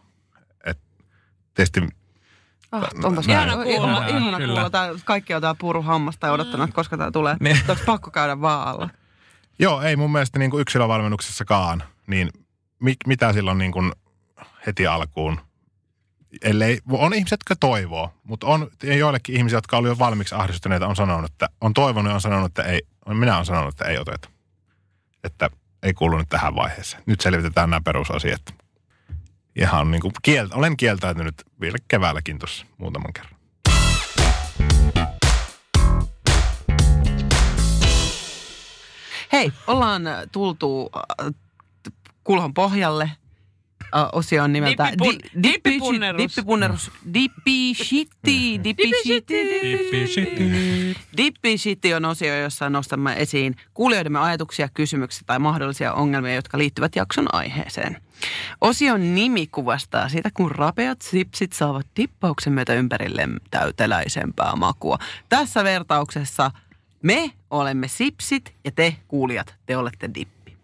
[SPEAKER 6] Et tietysti
[SPEAKER 5] Ah, onpas
[SPEAKER 6] Näin.
[SPEAKER 5] ihana kuulla. Ihana kuulla. Tää, kaikki on tää puru hammasta ja odottanut, että koska tää tulee.
[SPEAKER 3] Niin.
[SPEAKER 5] Onko pakko käydä vaan alla?
[SPEAKER 6] Joo, ei mun mielestä niin kuin yksilövalmennuksessakaan, niin mi, mitä silloin niin kuin heti alkuun, ellei, on ihmiset, jotka toivoo, mutta on joillekin ihmisiä, jotka oli jo valmiiksi ahdistuneita, on sanonut, että on toivonut ja on sanonut, että ei, minä olen sanonut, että ei oteta. Että ei kuulu nyt tähän vaiheeseen. Nyt selvitetään nämä perusasiat. Ihan niin kuin kiel, olen kieltäytynyt vielä keväälläkin tuossa muutaman kerran.
[SPEAKER 5] Hei, ollaan tultu äh, kulhon pohjalle. Osio on nimeltä
[SPEAKER 4] Dippipun-
[SPEAKER 5] Di-
[SPEAKER 4] dippipunnerus.
[SPEAKER 5] Dippipunnerus. Dippishitti. Dippishitti. Dippishitti on osio, jossa nostamme esiin kuulijoidemme ajatuksia, kysymyksiä tai mahdollisia ongelmia, jotka liittyvät jakson aiheeseen. Osion nimi kuvastaa sitä, kun rapeat sipsit saavat dippauksen myötä ympärille täyteläisempää makua. Tässä vertauksessa me olemme sipsit ja te kuulijat, te olette dippi.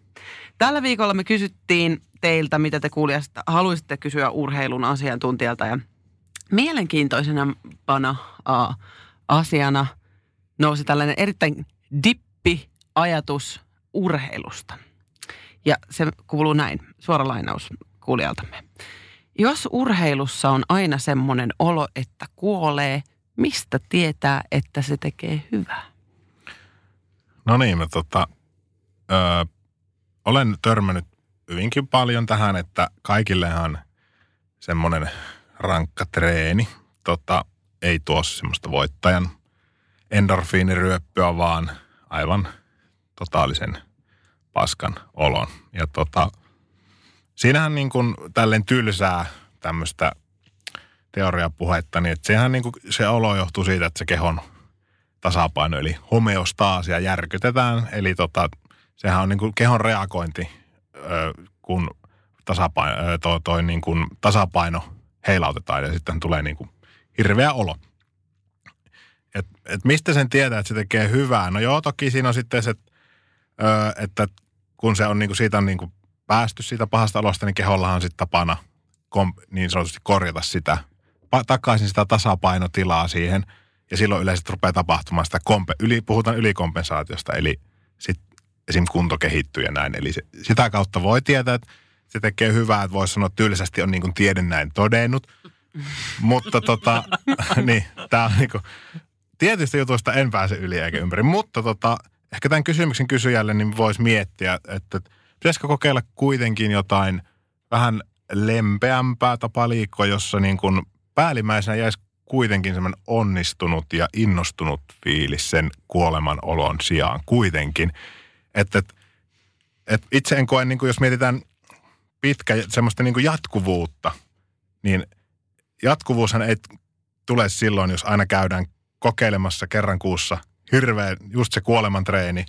[SPEAKER 5] Tällä viikolla me kysyttiin teiltä, mitä te kuulijat haluaisitte kysyä urheilun asiantuntijalta ja mielenkiintoisena uh, asiana nousi tällainen erittäin dippi ajatus urheilusta. Ja se kuuluu näin, suora lainaus kuulijaltamme. Jos urheilussa on aina semmoinen olo, että kuolee, mistä tietää, että se tekee hyvää?
[SPEAKER 6] No niin, mä tota, ö, olen törmännyt hyvinkin paljon tähän, että kaikillehan semmoinen rankka treeni tota, ei tuo semmoista voittajan endorfiiniryöppyä, vaan aivan totaalisen paskan olon. Ja tota, siinähän niin kuin tälleen tylsää tämmöistä teoriapuhetta, niin että sehän niin kuin, se olo johtuu siitä, että se kehon tasapaino, eli homeostaasia järkytetään. Eli tota, sehän on niin kuin kehon reagointi, kun tasapaino, toi, toi niin kuin tasapaino heilautetaan ja sitten tulee niin kuin hirveä olo. Et, et mistä sen tietää, että se tekee hyvää? No joo, toki siinä on sitten se, että kun se on niin kuin siitä on niin kuin päästy siitä pahasta olosta, niin kehollahan on sitten tapana kom, niin sanotusti korjata sitä, takaisin sitä tasapainotilaa siihen – ja silloin yleensä rupeaa tapahtumaan sitä, kompe, yli, puhutaan ylikompensaatiosta, eli sit esim. kunto kehittyy ja näin. Eli se, sitä kautta voi tietää, että se tekee hyvää, että voisi sanoa että on niin kuin tiede näin todennut. Mutta tota, niin, tämä on niin kuin, tietysti jutuista en pääse yli eikä ympäri, mutta tota, ehkä tämän kysymyksen kysyjälle niin voisi miettiä, että pitäisikö kokeilla kuitenkin jotain vähän lempeämpää tapaa liikkua, jossa niin kuin päällimmäisenä jäisi kuitenkin semmoinen onnistunut ja innostunut fiilis sen kuoleman olon sijaan kuitenkin. Että et, et itse en koe, niin kuin jos mietitään pitkä semmoista niin kuin jatkuvuutta, niin jatkuvuushan ei tule silloin, jos aina käydään kokeilemassa kerran kuussa hirveä, just se kuolemantreeni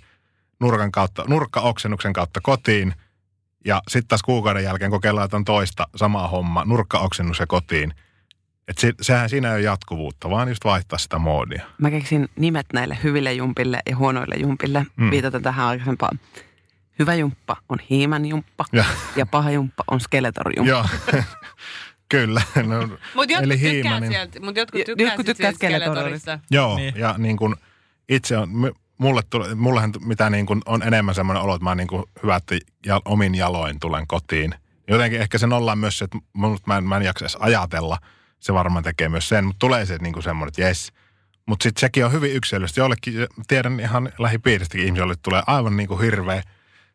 [SPEAKER 6] nurkan kautta, nurkkaoksennuksen kautta kotiin. Ja sitten taas kuukauden jälkeen kokeillaan jotain toista samaa homma, nurkkaoksennus ja kotiin – et se, sehän siinä ei ole jatkuvuutta, vaan just vaihtaa sitä moodia.
[SPEAKER 5] Mä keksin nimet näille hyville jumpille ja huonoille jumpille,
[SPEAKER 6] Mm.
[SPEAKER 5] viitaten tähän aikaisempaan. Hyvä jumppa on hiimän jumppa
[SPEAKER 6] Ja,
[SPEAKER 5] ja paha jumppa on skeletor jumppa.
[SPEAKER 6] joo, kyllä. No,
[SPEAKER 4] Mutta jotkut
[SPEAKER 6] Eli
[SPEAKER 4] tykkää
[SPEAKER 6] He-Manin-
[SPEAKER 4] sieltä, mut jotkut tykkää,
[SPEAKER 5] jotkut tykkää Skeletorista.
[SPEAKER 4] Skeletorista.
[SPEAKER 6] joo,
[SPEAKER 3] Niin.
[SPEAKER 6] ja niin kuin itse on, my- mulle tule, mullehan mitä niin kuin on enemmän semmoinen olo, että mä niin kuin hyvä, että ja, omin jaloin tulen kotiin. Jotenkin ehkä sen ollaan myös se, että mä en, mä en jaksa edes ajatella. Se varmaan tekee myös sen, mutta tulee se niin kuin semmoinen, että jes. Mutta sitten sekin on hyvin yksilöllistä. Jollekin, tiedän ihan lähipiiristäkin ihmisiä, joille tulee aivan niin kuin hirveä.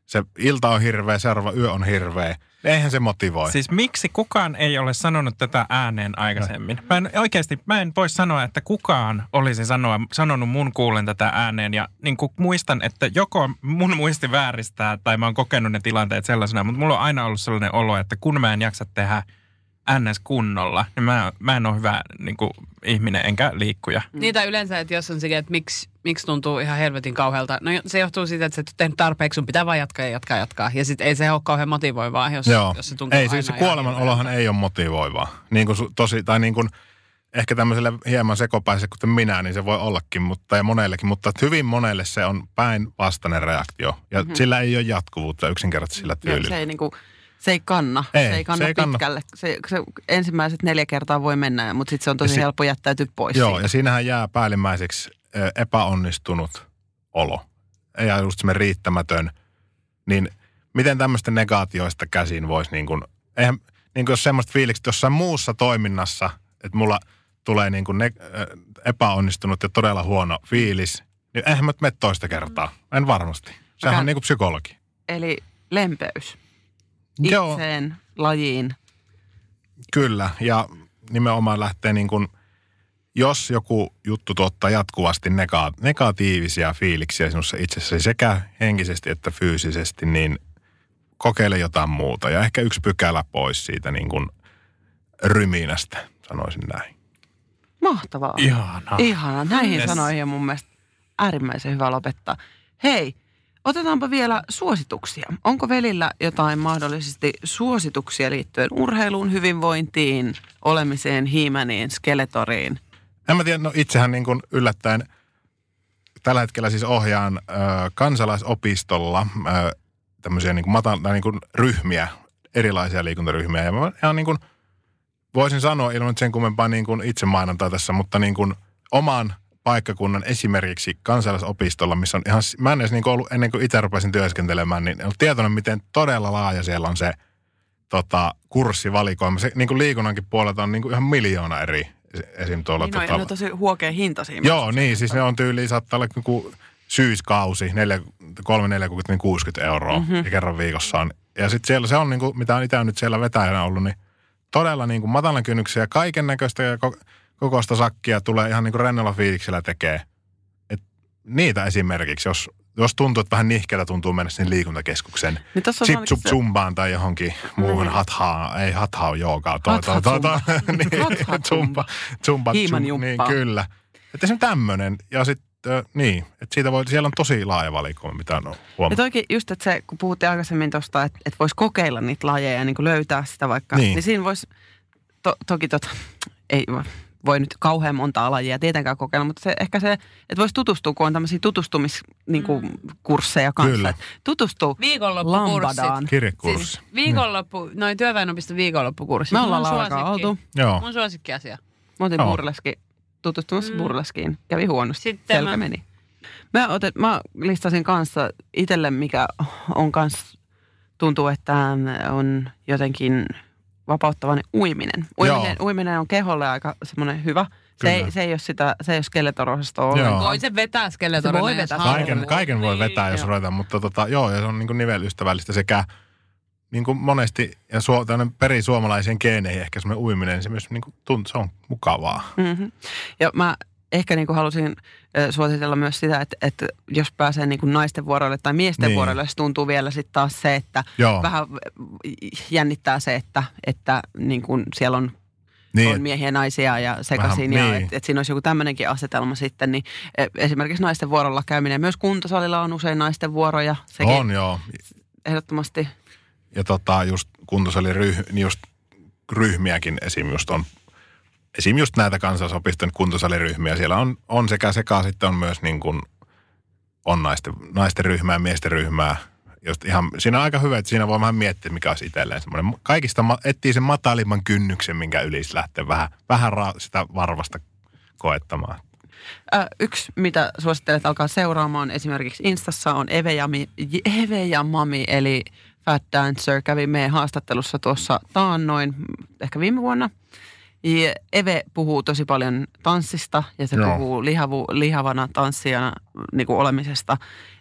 [SPEAKER 6] Se ilta on hirveä, seuraava yö on hirveä. Eihän se motivoi.
[SPEAKER 3] Siis miksi kukaan ei ole sanonut tätä ääneen aikaisemmin? Mä en, oikeasti mä en voi sanoa, että kukaan olisi sanoa, sanonut mun kuulen tätä ääneen. Ja niin kuin muistan, että joko mun muisti vääristää tai mä oon kokenut ne tilanteet sellaisena, mutta mulla on aina ollut sellainen olo, että kun mä en jaksa tehdä ns. kunnolla, niin mä, mä en ole hyvä niin kuin, ihminen enkä liikkuja.
[SPEAKER 4] Niitä yleensä, että jos on sekin, että miksi, miksi tuntuu ihan helvetin kauhealta. No se johtuu siitä, että sä et ole tehnyt tarpeeksi, sun pitää vaan jatkaa ja jatkaa jatkaa. Ja sitten ei se ole kauhean motivoivaa, jos,
[SPEAKER 6] Joo.
[SPEAKER 4] jos se tuntuu
[SPEAKER 6] ei, siis se kuoleman olohan ei ole motivoivaa. Niin kuin tosi, tai niin kuin, ehkä tämmöiselle hieman sekopäiselle kuten minä, niin se voi ollakin, mutta ja monellekin, mutta hyvin monelle se on päinvastainen reaktio. Ja mm-hmm. sillä ei ole jatkuvuutta yksinkertaisesti sillä tyylillä.
[SPEAKER 5] se ei niinku, se ei kanna.
[SPEAKER 6] Ei,
[SPEAKER 5] se ei kanna
[SPEAKER 6] se ei kanna.
[SPEAKER 5] pitkälle. Se, se ensimmäiset neljä kertaa voi mennä, mutta sitten se on tosi
[SPEAKER 6] si-
[SPEAKER 5] helppo jättäytyä pois
[SPEAKER 6] Joo,
[SPEAKER 5] siitä.
[SPEAKER 6] ja siinähän jää päällimmäiseksi epäonnistunut olo. Ja just semmoinen riittämätön. Niin miten tämmöistä negaatioista käsin voisi niin kuin, eihän, niin kuin jos semmoista fiilikset jossain muussa toiminnassa, että mulla tulee niin kuin ne, epäonnistunut ja todella huono fiilis, niin eihän mä mene toista kertaa. En varmasti. Sehän
[SPEAKER 5] Mäkään-
[SPEAKER 6] on niin kuin psykologi.
[SPEAKER 5] Eli lempeys
[SPEAKER 6] Joo.
[SPEAKER 5] itseen, lajiin.
[SPEAKER 6] Kyllä, ja nimenomaan lähtee niin kuin, jos joku juttu tuottaa jatkuvasti nega- negatiivisia fiiliksiä sinussa itsessäsi sekä henkisesti että fyysisesti, niin kokeile jotain muuta. Ja ehkä yksi pykälä pois siitä niin kuin ryminästä, sanoisin näin.
[SPEAKER 5] Mahtavaa.
[SPEAKER 3] Ihanaa.
[SPEAKER 5] Ihana. Näihin
[SPEAKER 3] Yes.
[SPEAKER 5] sanoihin on mun mielestä äärimmäisen hyvä lopettaa. Hei, otetaanpa vielä suosituksia. Onko velillä jotain mahdollisesti suosituksia liittyen urheiluun, hyvinvointiin, olemiseen, hiimäniin, skeletoriin?
[SPEAKER 6] En mä tiedä, no itsehän niin kuin yllättäen tällä hetkellä siis ohjaan ö, kansalaisopistolla ö, tämmöisiä niin kuin matan, tai niin kuin ryhmiä, erilaisia liikuntaryhmiä. Ja mä ihan niin kuin voisin sanoa ilman sen kummempaa niin kuin itse mainontaa tässä, mutta niin kuin oman paikkakunnan esimerkiksi kansalaisopistolla, missä on ihan, mä en edes niin ollut ennen kuin itse rupesin työskentelemään, niin en ollut tietoinen, miten todella laaja siellä on se tota, kurssivalikoima. Se niin kuin liikunnankin puolelta on niin kuin ihan miljoona eri esim. tuolla.
[SPEAKER 5] Niin, no,
[SPEAKER 6] tota,
[SPEAKER 5] ne on tosi huokea hintaisia.
[SPEAKER 6] Joo, niin, siis ne on tyyliin, saattaa olla joku syyskausi, neljä, kolme, neljä kuukautta, niin 60 euroa mm-hmm. ja kerran viikossa on. Ja sitten siellä se on, niin kuin, mitä on itse nyt siellä vetäjänä ollut, niin todella niin kuin matalan kynnyksen ja kaiken näköistä ja ko- kokoista sakkia tulee ihan niin kuin rennolla fiiliksellä tekee. Et niitä esimerkiksi, jos, jos tuntuu, että vähän nihkeältä tuntuu mennä sinne liikuntakeskuksen
[SPEAKER 5] Niin
[SPEAKER 6] zip
[SPEAKER 5] ainakin se-
[SPEAKER 6] zumbaan tai johonkin muuhun
[SPEAKER 5] Niin.
[SPEAKER 6] hathaa, ei hathaa on joogaa. Toi,
[SPEAKER 5] Hatha
[SPEAKER 6] toi, toi, niin, zumba, zumba, zum- niin kyllä. Että se tämmöinen ja sitten niin, että siitä voi, siellä on tosi laaja valikoima, mitä on
[SPEAKER 5] Ja
[SPEAKER 6] huomannut.
[SPEAKER 5] toikin just, että se, kun puhuttiin aikaisemmin tuosta, että, että voisi kokeilla niitä lajeja ja niin löytää sitä vaikka,
[SPEAKER 6] Niin.
[SPEAKER 5] niin, siinä voisi, to, toki tota, ei voi nyt kauhean monta lajia tietenkään kokeilla, mutta se, ehkä se, että voisi tutustua, kun on tämmöisiä tutustumiskursseja niin kuin, kursseja kanssa.
[SPEAKER 6] Kyllä.
[SPEAKER 5] Tutustuu lambadaan.
[SPEAKER 6] Kirjekurssi.
[SPEAKER 4] Siis viikonloppu, noin työväenopiston viikonloppukurssit.
[SPEAKER 5] Me ollaan
[SPEAKER 4] suosikki-
[SPEAKER 5] oltu.
[SPEAKER 6] Joo.
[SPEAKER 4] Mun suosikkiasia.
[SPEAKER 5] Mä otin
[SPEAKER 6] Joo.
[SPEAKER 5] burleski, tutustumassa
[SPEAKER 4] Mm.
[SPEAKER 5] mm. burleskiin. Kävi huonosti.
[SPEAKER 4] Sitten
[SPEAKER 5] Selkä
[SPEAKER 4] mä-
[SPEAKER 5] meni. Mä, otet, mä listasin kanssa itselle, mikä on kans, tuntuu, että on jotenkin vapauttavainen uiminen. Uiminen,
[SPEAKER 6] Joo.
[SPEAKER 5] uiminen on keholle aika semmoinen hyvä. Se
[SPEAKER 6] Kyllä.
[SPEAKER 5] ei, se ei ole sitä, se ei ole skeletorosasta
[SPEAKER 6] Joo.
[SPEAKER 5] ollenkaan.
[SPEAKER 4] Voi se vetää skeletorina.
[SPEAKER 5] Se voi
[SPEAKER 4] jos
[SPEAKER 5] vetää
[SPEAKER 4] haluaa.
[SPEAKER 6] Kaiken, kaiken voi vetää, jos
[SPEAKER 5] Joo.
[SPEAKER 6] ruvetaan, mutta tota, joo, ja se on niin kuin nivelystävällistä sekä niin kuin monesti, ja suo, tämmöinen perisuomalaisen geeneihin ehkä semmoinen uiminen, niin se myös niin kuin tunt, se on mukavaa.
[SPEAKER 5] Mm-hmm. Ja mä ehkä niin kuin halusin suositella myös sitä, että, että jos pääsee niin kuin naisten vuoroille tai miesten
[SPEAKER 6] Niin.
[SPEAKER 5] vuoroille, se tuntuu vielä sitten taas se, että
[SPEAKER 6] Joo,
[SPEAKER 5] vähän jännittää se, että, että niin kuin siellä on,
[SPEAKER 6] niin,
[SPEAKER 5] on miehiä naisia ja sekaisin.
[SPEAKER 6] Vähän,
[SPEAKER 5] Ja
[SPEAKER 6] niin.
[SPEAKER 5] että et siinä olisi joku tämmöinenkin asetelma sitten. Niin e, esimerkiksi naisten vuorolla käyminen. Myös kuntosalilla on usein naisten vuoroja. Sekin
[SPEAKER 6] on joo.
[SPEAKER 5] ehdottomasti.
[SPEAKER 6] Ja tota, just kuntosaliryh, niin just ryhmiäkin esim. just on, esim. just näitä kansallisopiston kuntosaliryhmiä. Siellä on, on sekä sekä sitten on myös niin kuin, on naisten, naisten ryhmää, miesten ryhmää. Just ihan, siinä on aika hyvä, että siinä voi vähän miettiä, mikä olisi itselleen semmoinen. Kaikista etsii sen matalimman kynnyksen, minkä yli lähtee vähän, vähän ra- sitä varvasta koettamaan.
[SPEAKER 5] Ö, yksi, mitä suosittelet alkaa seuraamaan esimerkiksi Instassa on Eve ja, Mi, Eve ja Mami, eli Fat Dancer kävi meidän haastattelussa tuossa taannoin, ehkä viime vuonna. Ja Eve puhuu tosi paljon tanssista ja se
[SPEAKER 6] Joo.
[SPEAKER 5] Puhuu lihavu, lihavana tanssijana niin kuin olemisesta.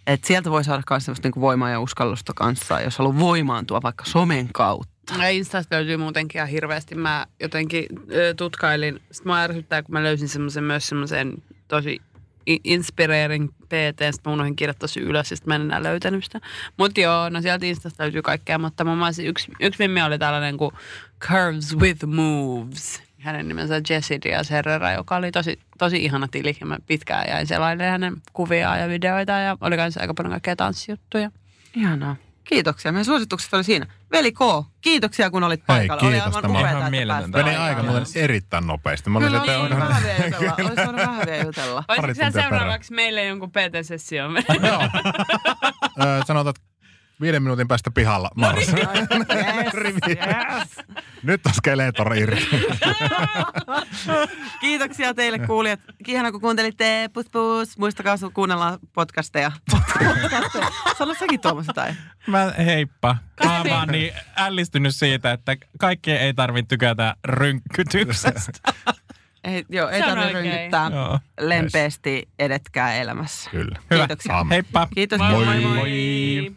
[SPEAKER 5] Et sieltä voi saada myös semmoista niin kuin voimaa ja uskallusta kanssa, jos haluaa voimaantua vaikka somen kautta.
[SPEAKER 4] Ja Instasta löytyy muutenkin ihan hirveästi. Mä jotenkin ö, tutkailin. Sitten mä ärsyttää, kun mä löysin semmoisen myös semmoisen tosi inspireering PT. Sitten mä unohdin kirjoittaa sen ylös, ja sitten mä en enää löytänyt sitä. Mutta joo, no sieltä Instasta löytyy kaikkea. Mutta muun muassa yksi, yksi mimmi oli tällainen kuin Curves with Moves. Hänen nimensä Jessie Diaz Herrera, joka oli tosi, tosi ihana tili. Ja mä pitkään jäin selailemaan hänen kuviaan ja videoita. Ja oli kanssa aika paljon kaikkea tanssijuttuja.
[SPEAKER 5] Ihanaa. Kiitoksia. Meidän suositukset oli siinä. Veli K, kiitoksia kun olit
[SPEAKER 6] Hei,
[SPEAKER 5] paikalla. oli
[SPEAKER 6] kiitos.
[SPEAKER 5] aivan
[SPEAKER 6] Tämä on
[SPEAKER 5] upeata,
[SPEAKER 3] ihan
[SPEAKER 5] että
[SPEAKER 6] Meni aika muuten erittäin nopeasti. Mä olin,
[SPEAKER 5] Kyllä, olisi voinut vähän vielä jutella. Olisi voinut vähän vielä jutella.
[SPEAKER 4] Seuraavaksi meille jonkun PT-sessio?
[SPEAKER 6] Joo. Ö, Sanotaan, että viiden minuutin päästä pihalla Mars.
[SPEAKER 5] Yes,
[SPEAKER 6] Rivi.
[SPEAKER 5] yes.
[SPEAKER 6] Nyt on Skeletor irti.
[SPEAKER 5] Kiitoksia teille kuulijat. Ihana kun kuuntelitte. Pus pus. Muistakaa su- kuunnella podcasteja. podcasteja. Sano säkin Tuomas jotain.
[SPEAKER 3] Mä, heippa. Mä oon vaan niin ällistynyt siitä, että kaikkien ei tarvitse tykätä rynkkytyksestä.
[SPEAKER 5] Ei, joo, ei tarvitse rynkyttää lempeästi edetkää elämässä.
[SPEAKER 6] Kyllä.
[SPEAKER 3] Hyvä.
[SPEAKER 5] Kiitoksia.
[SPEAKER 3] Heippa.
[SPEAKER 5] Kiitos.
[SPEAKER 4] Moi moi
[SPEAKER 6] Moi.
[SPEAKER 4] moi.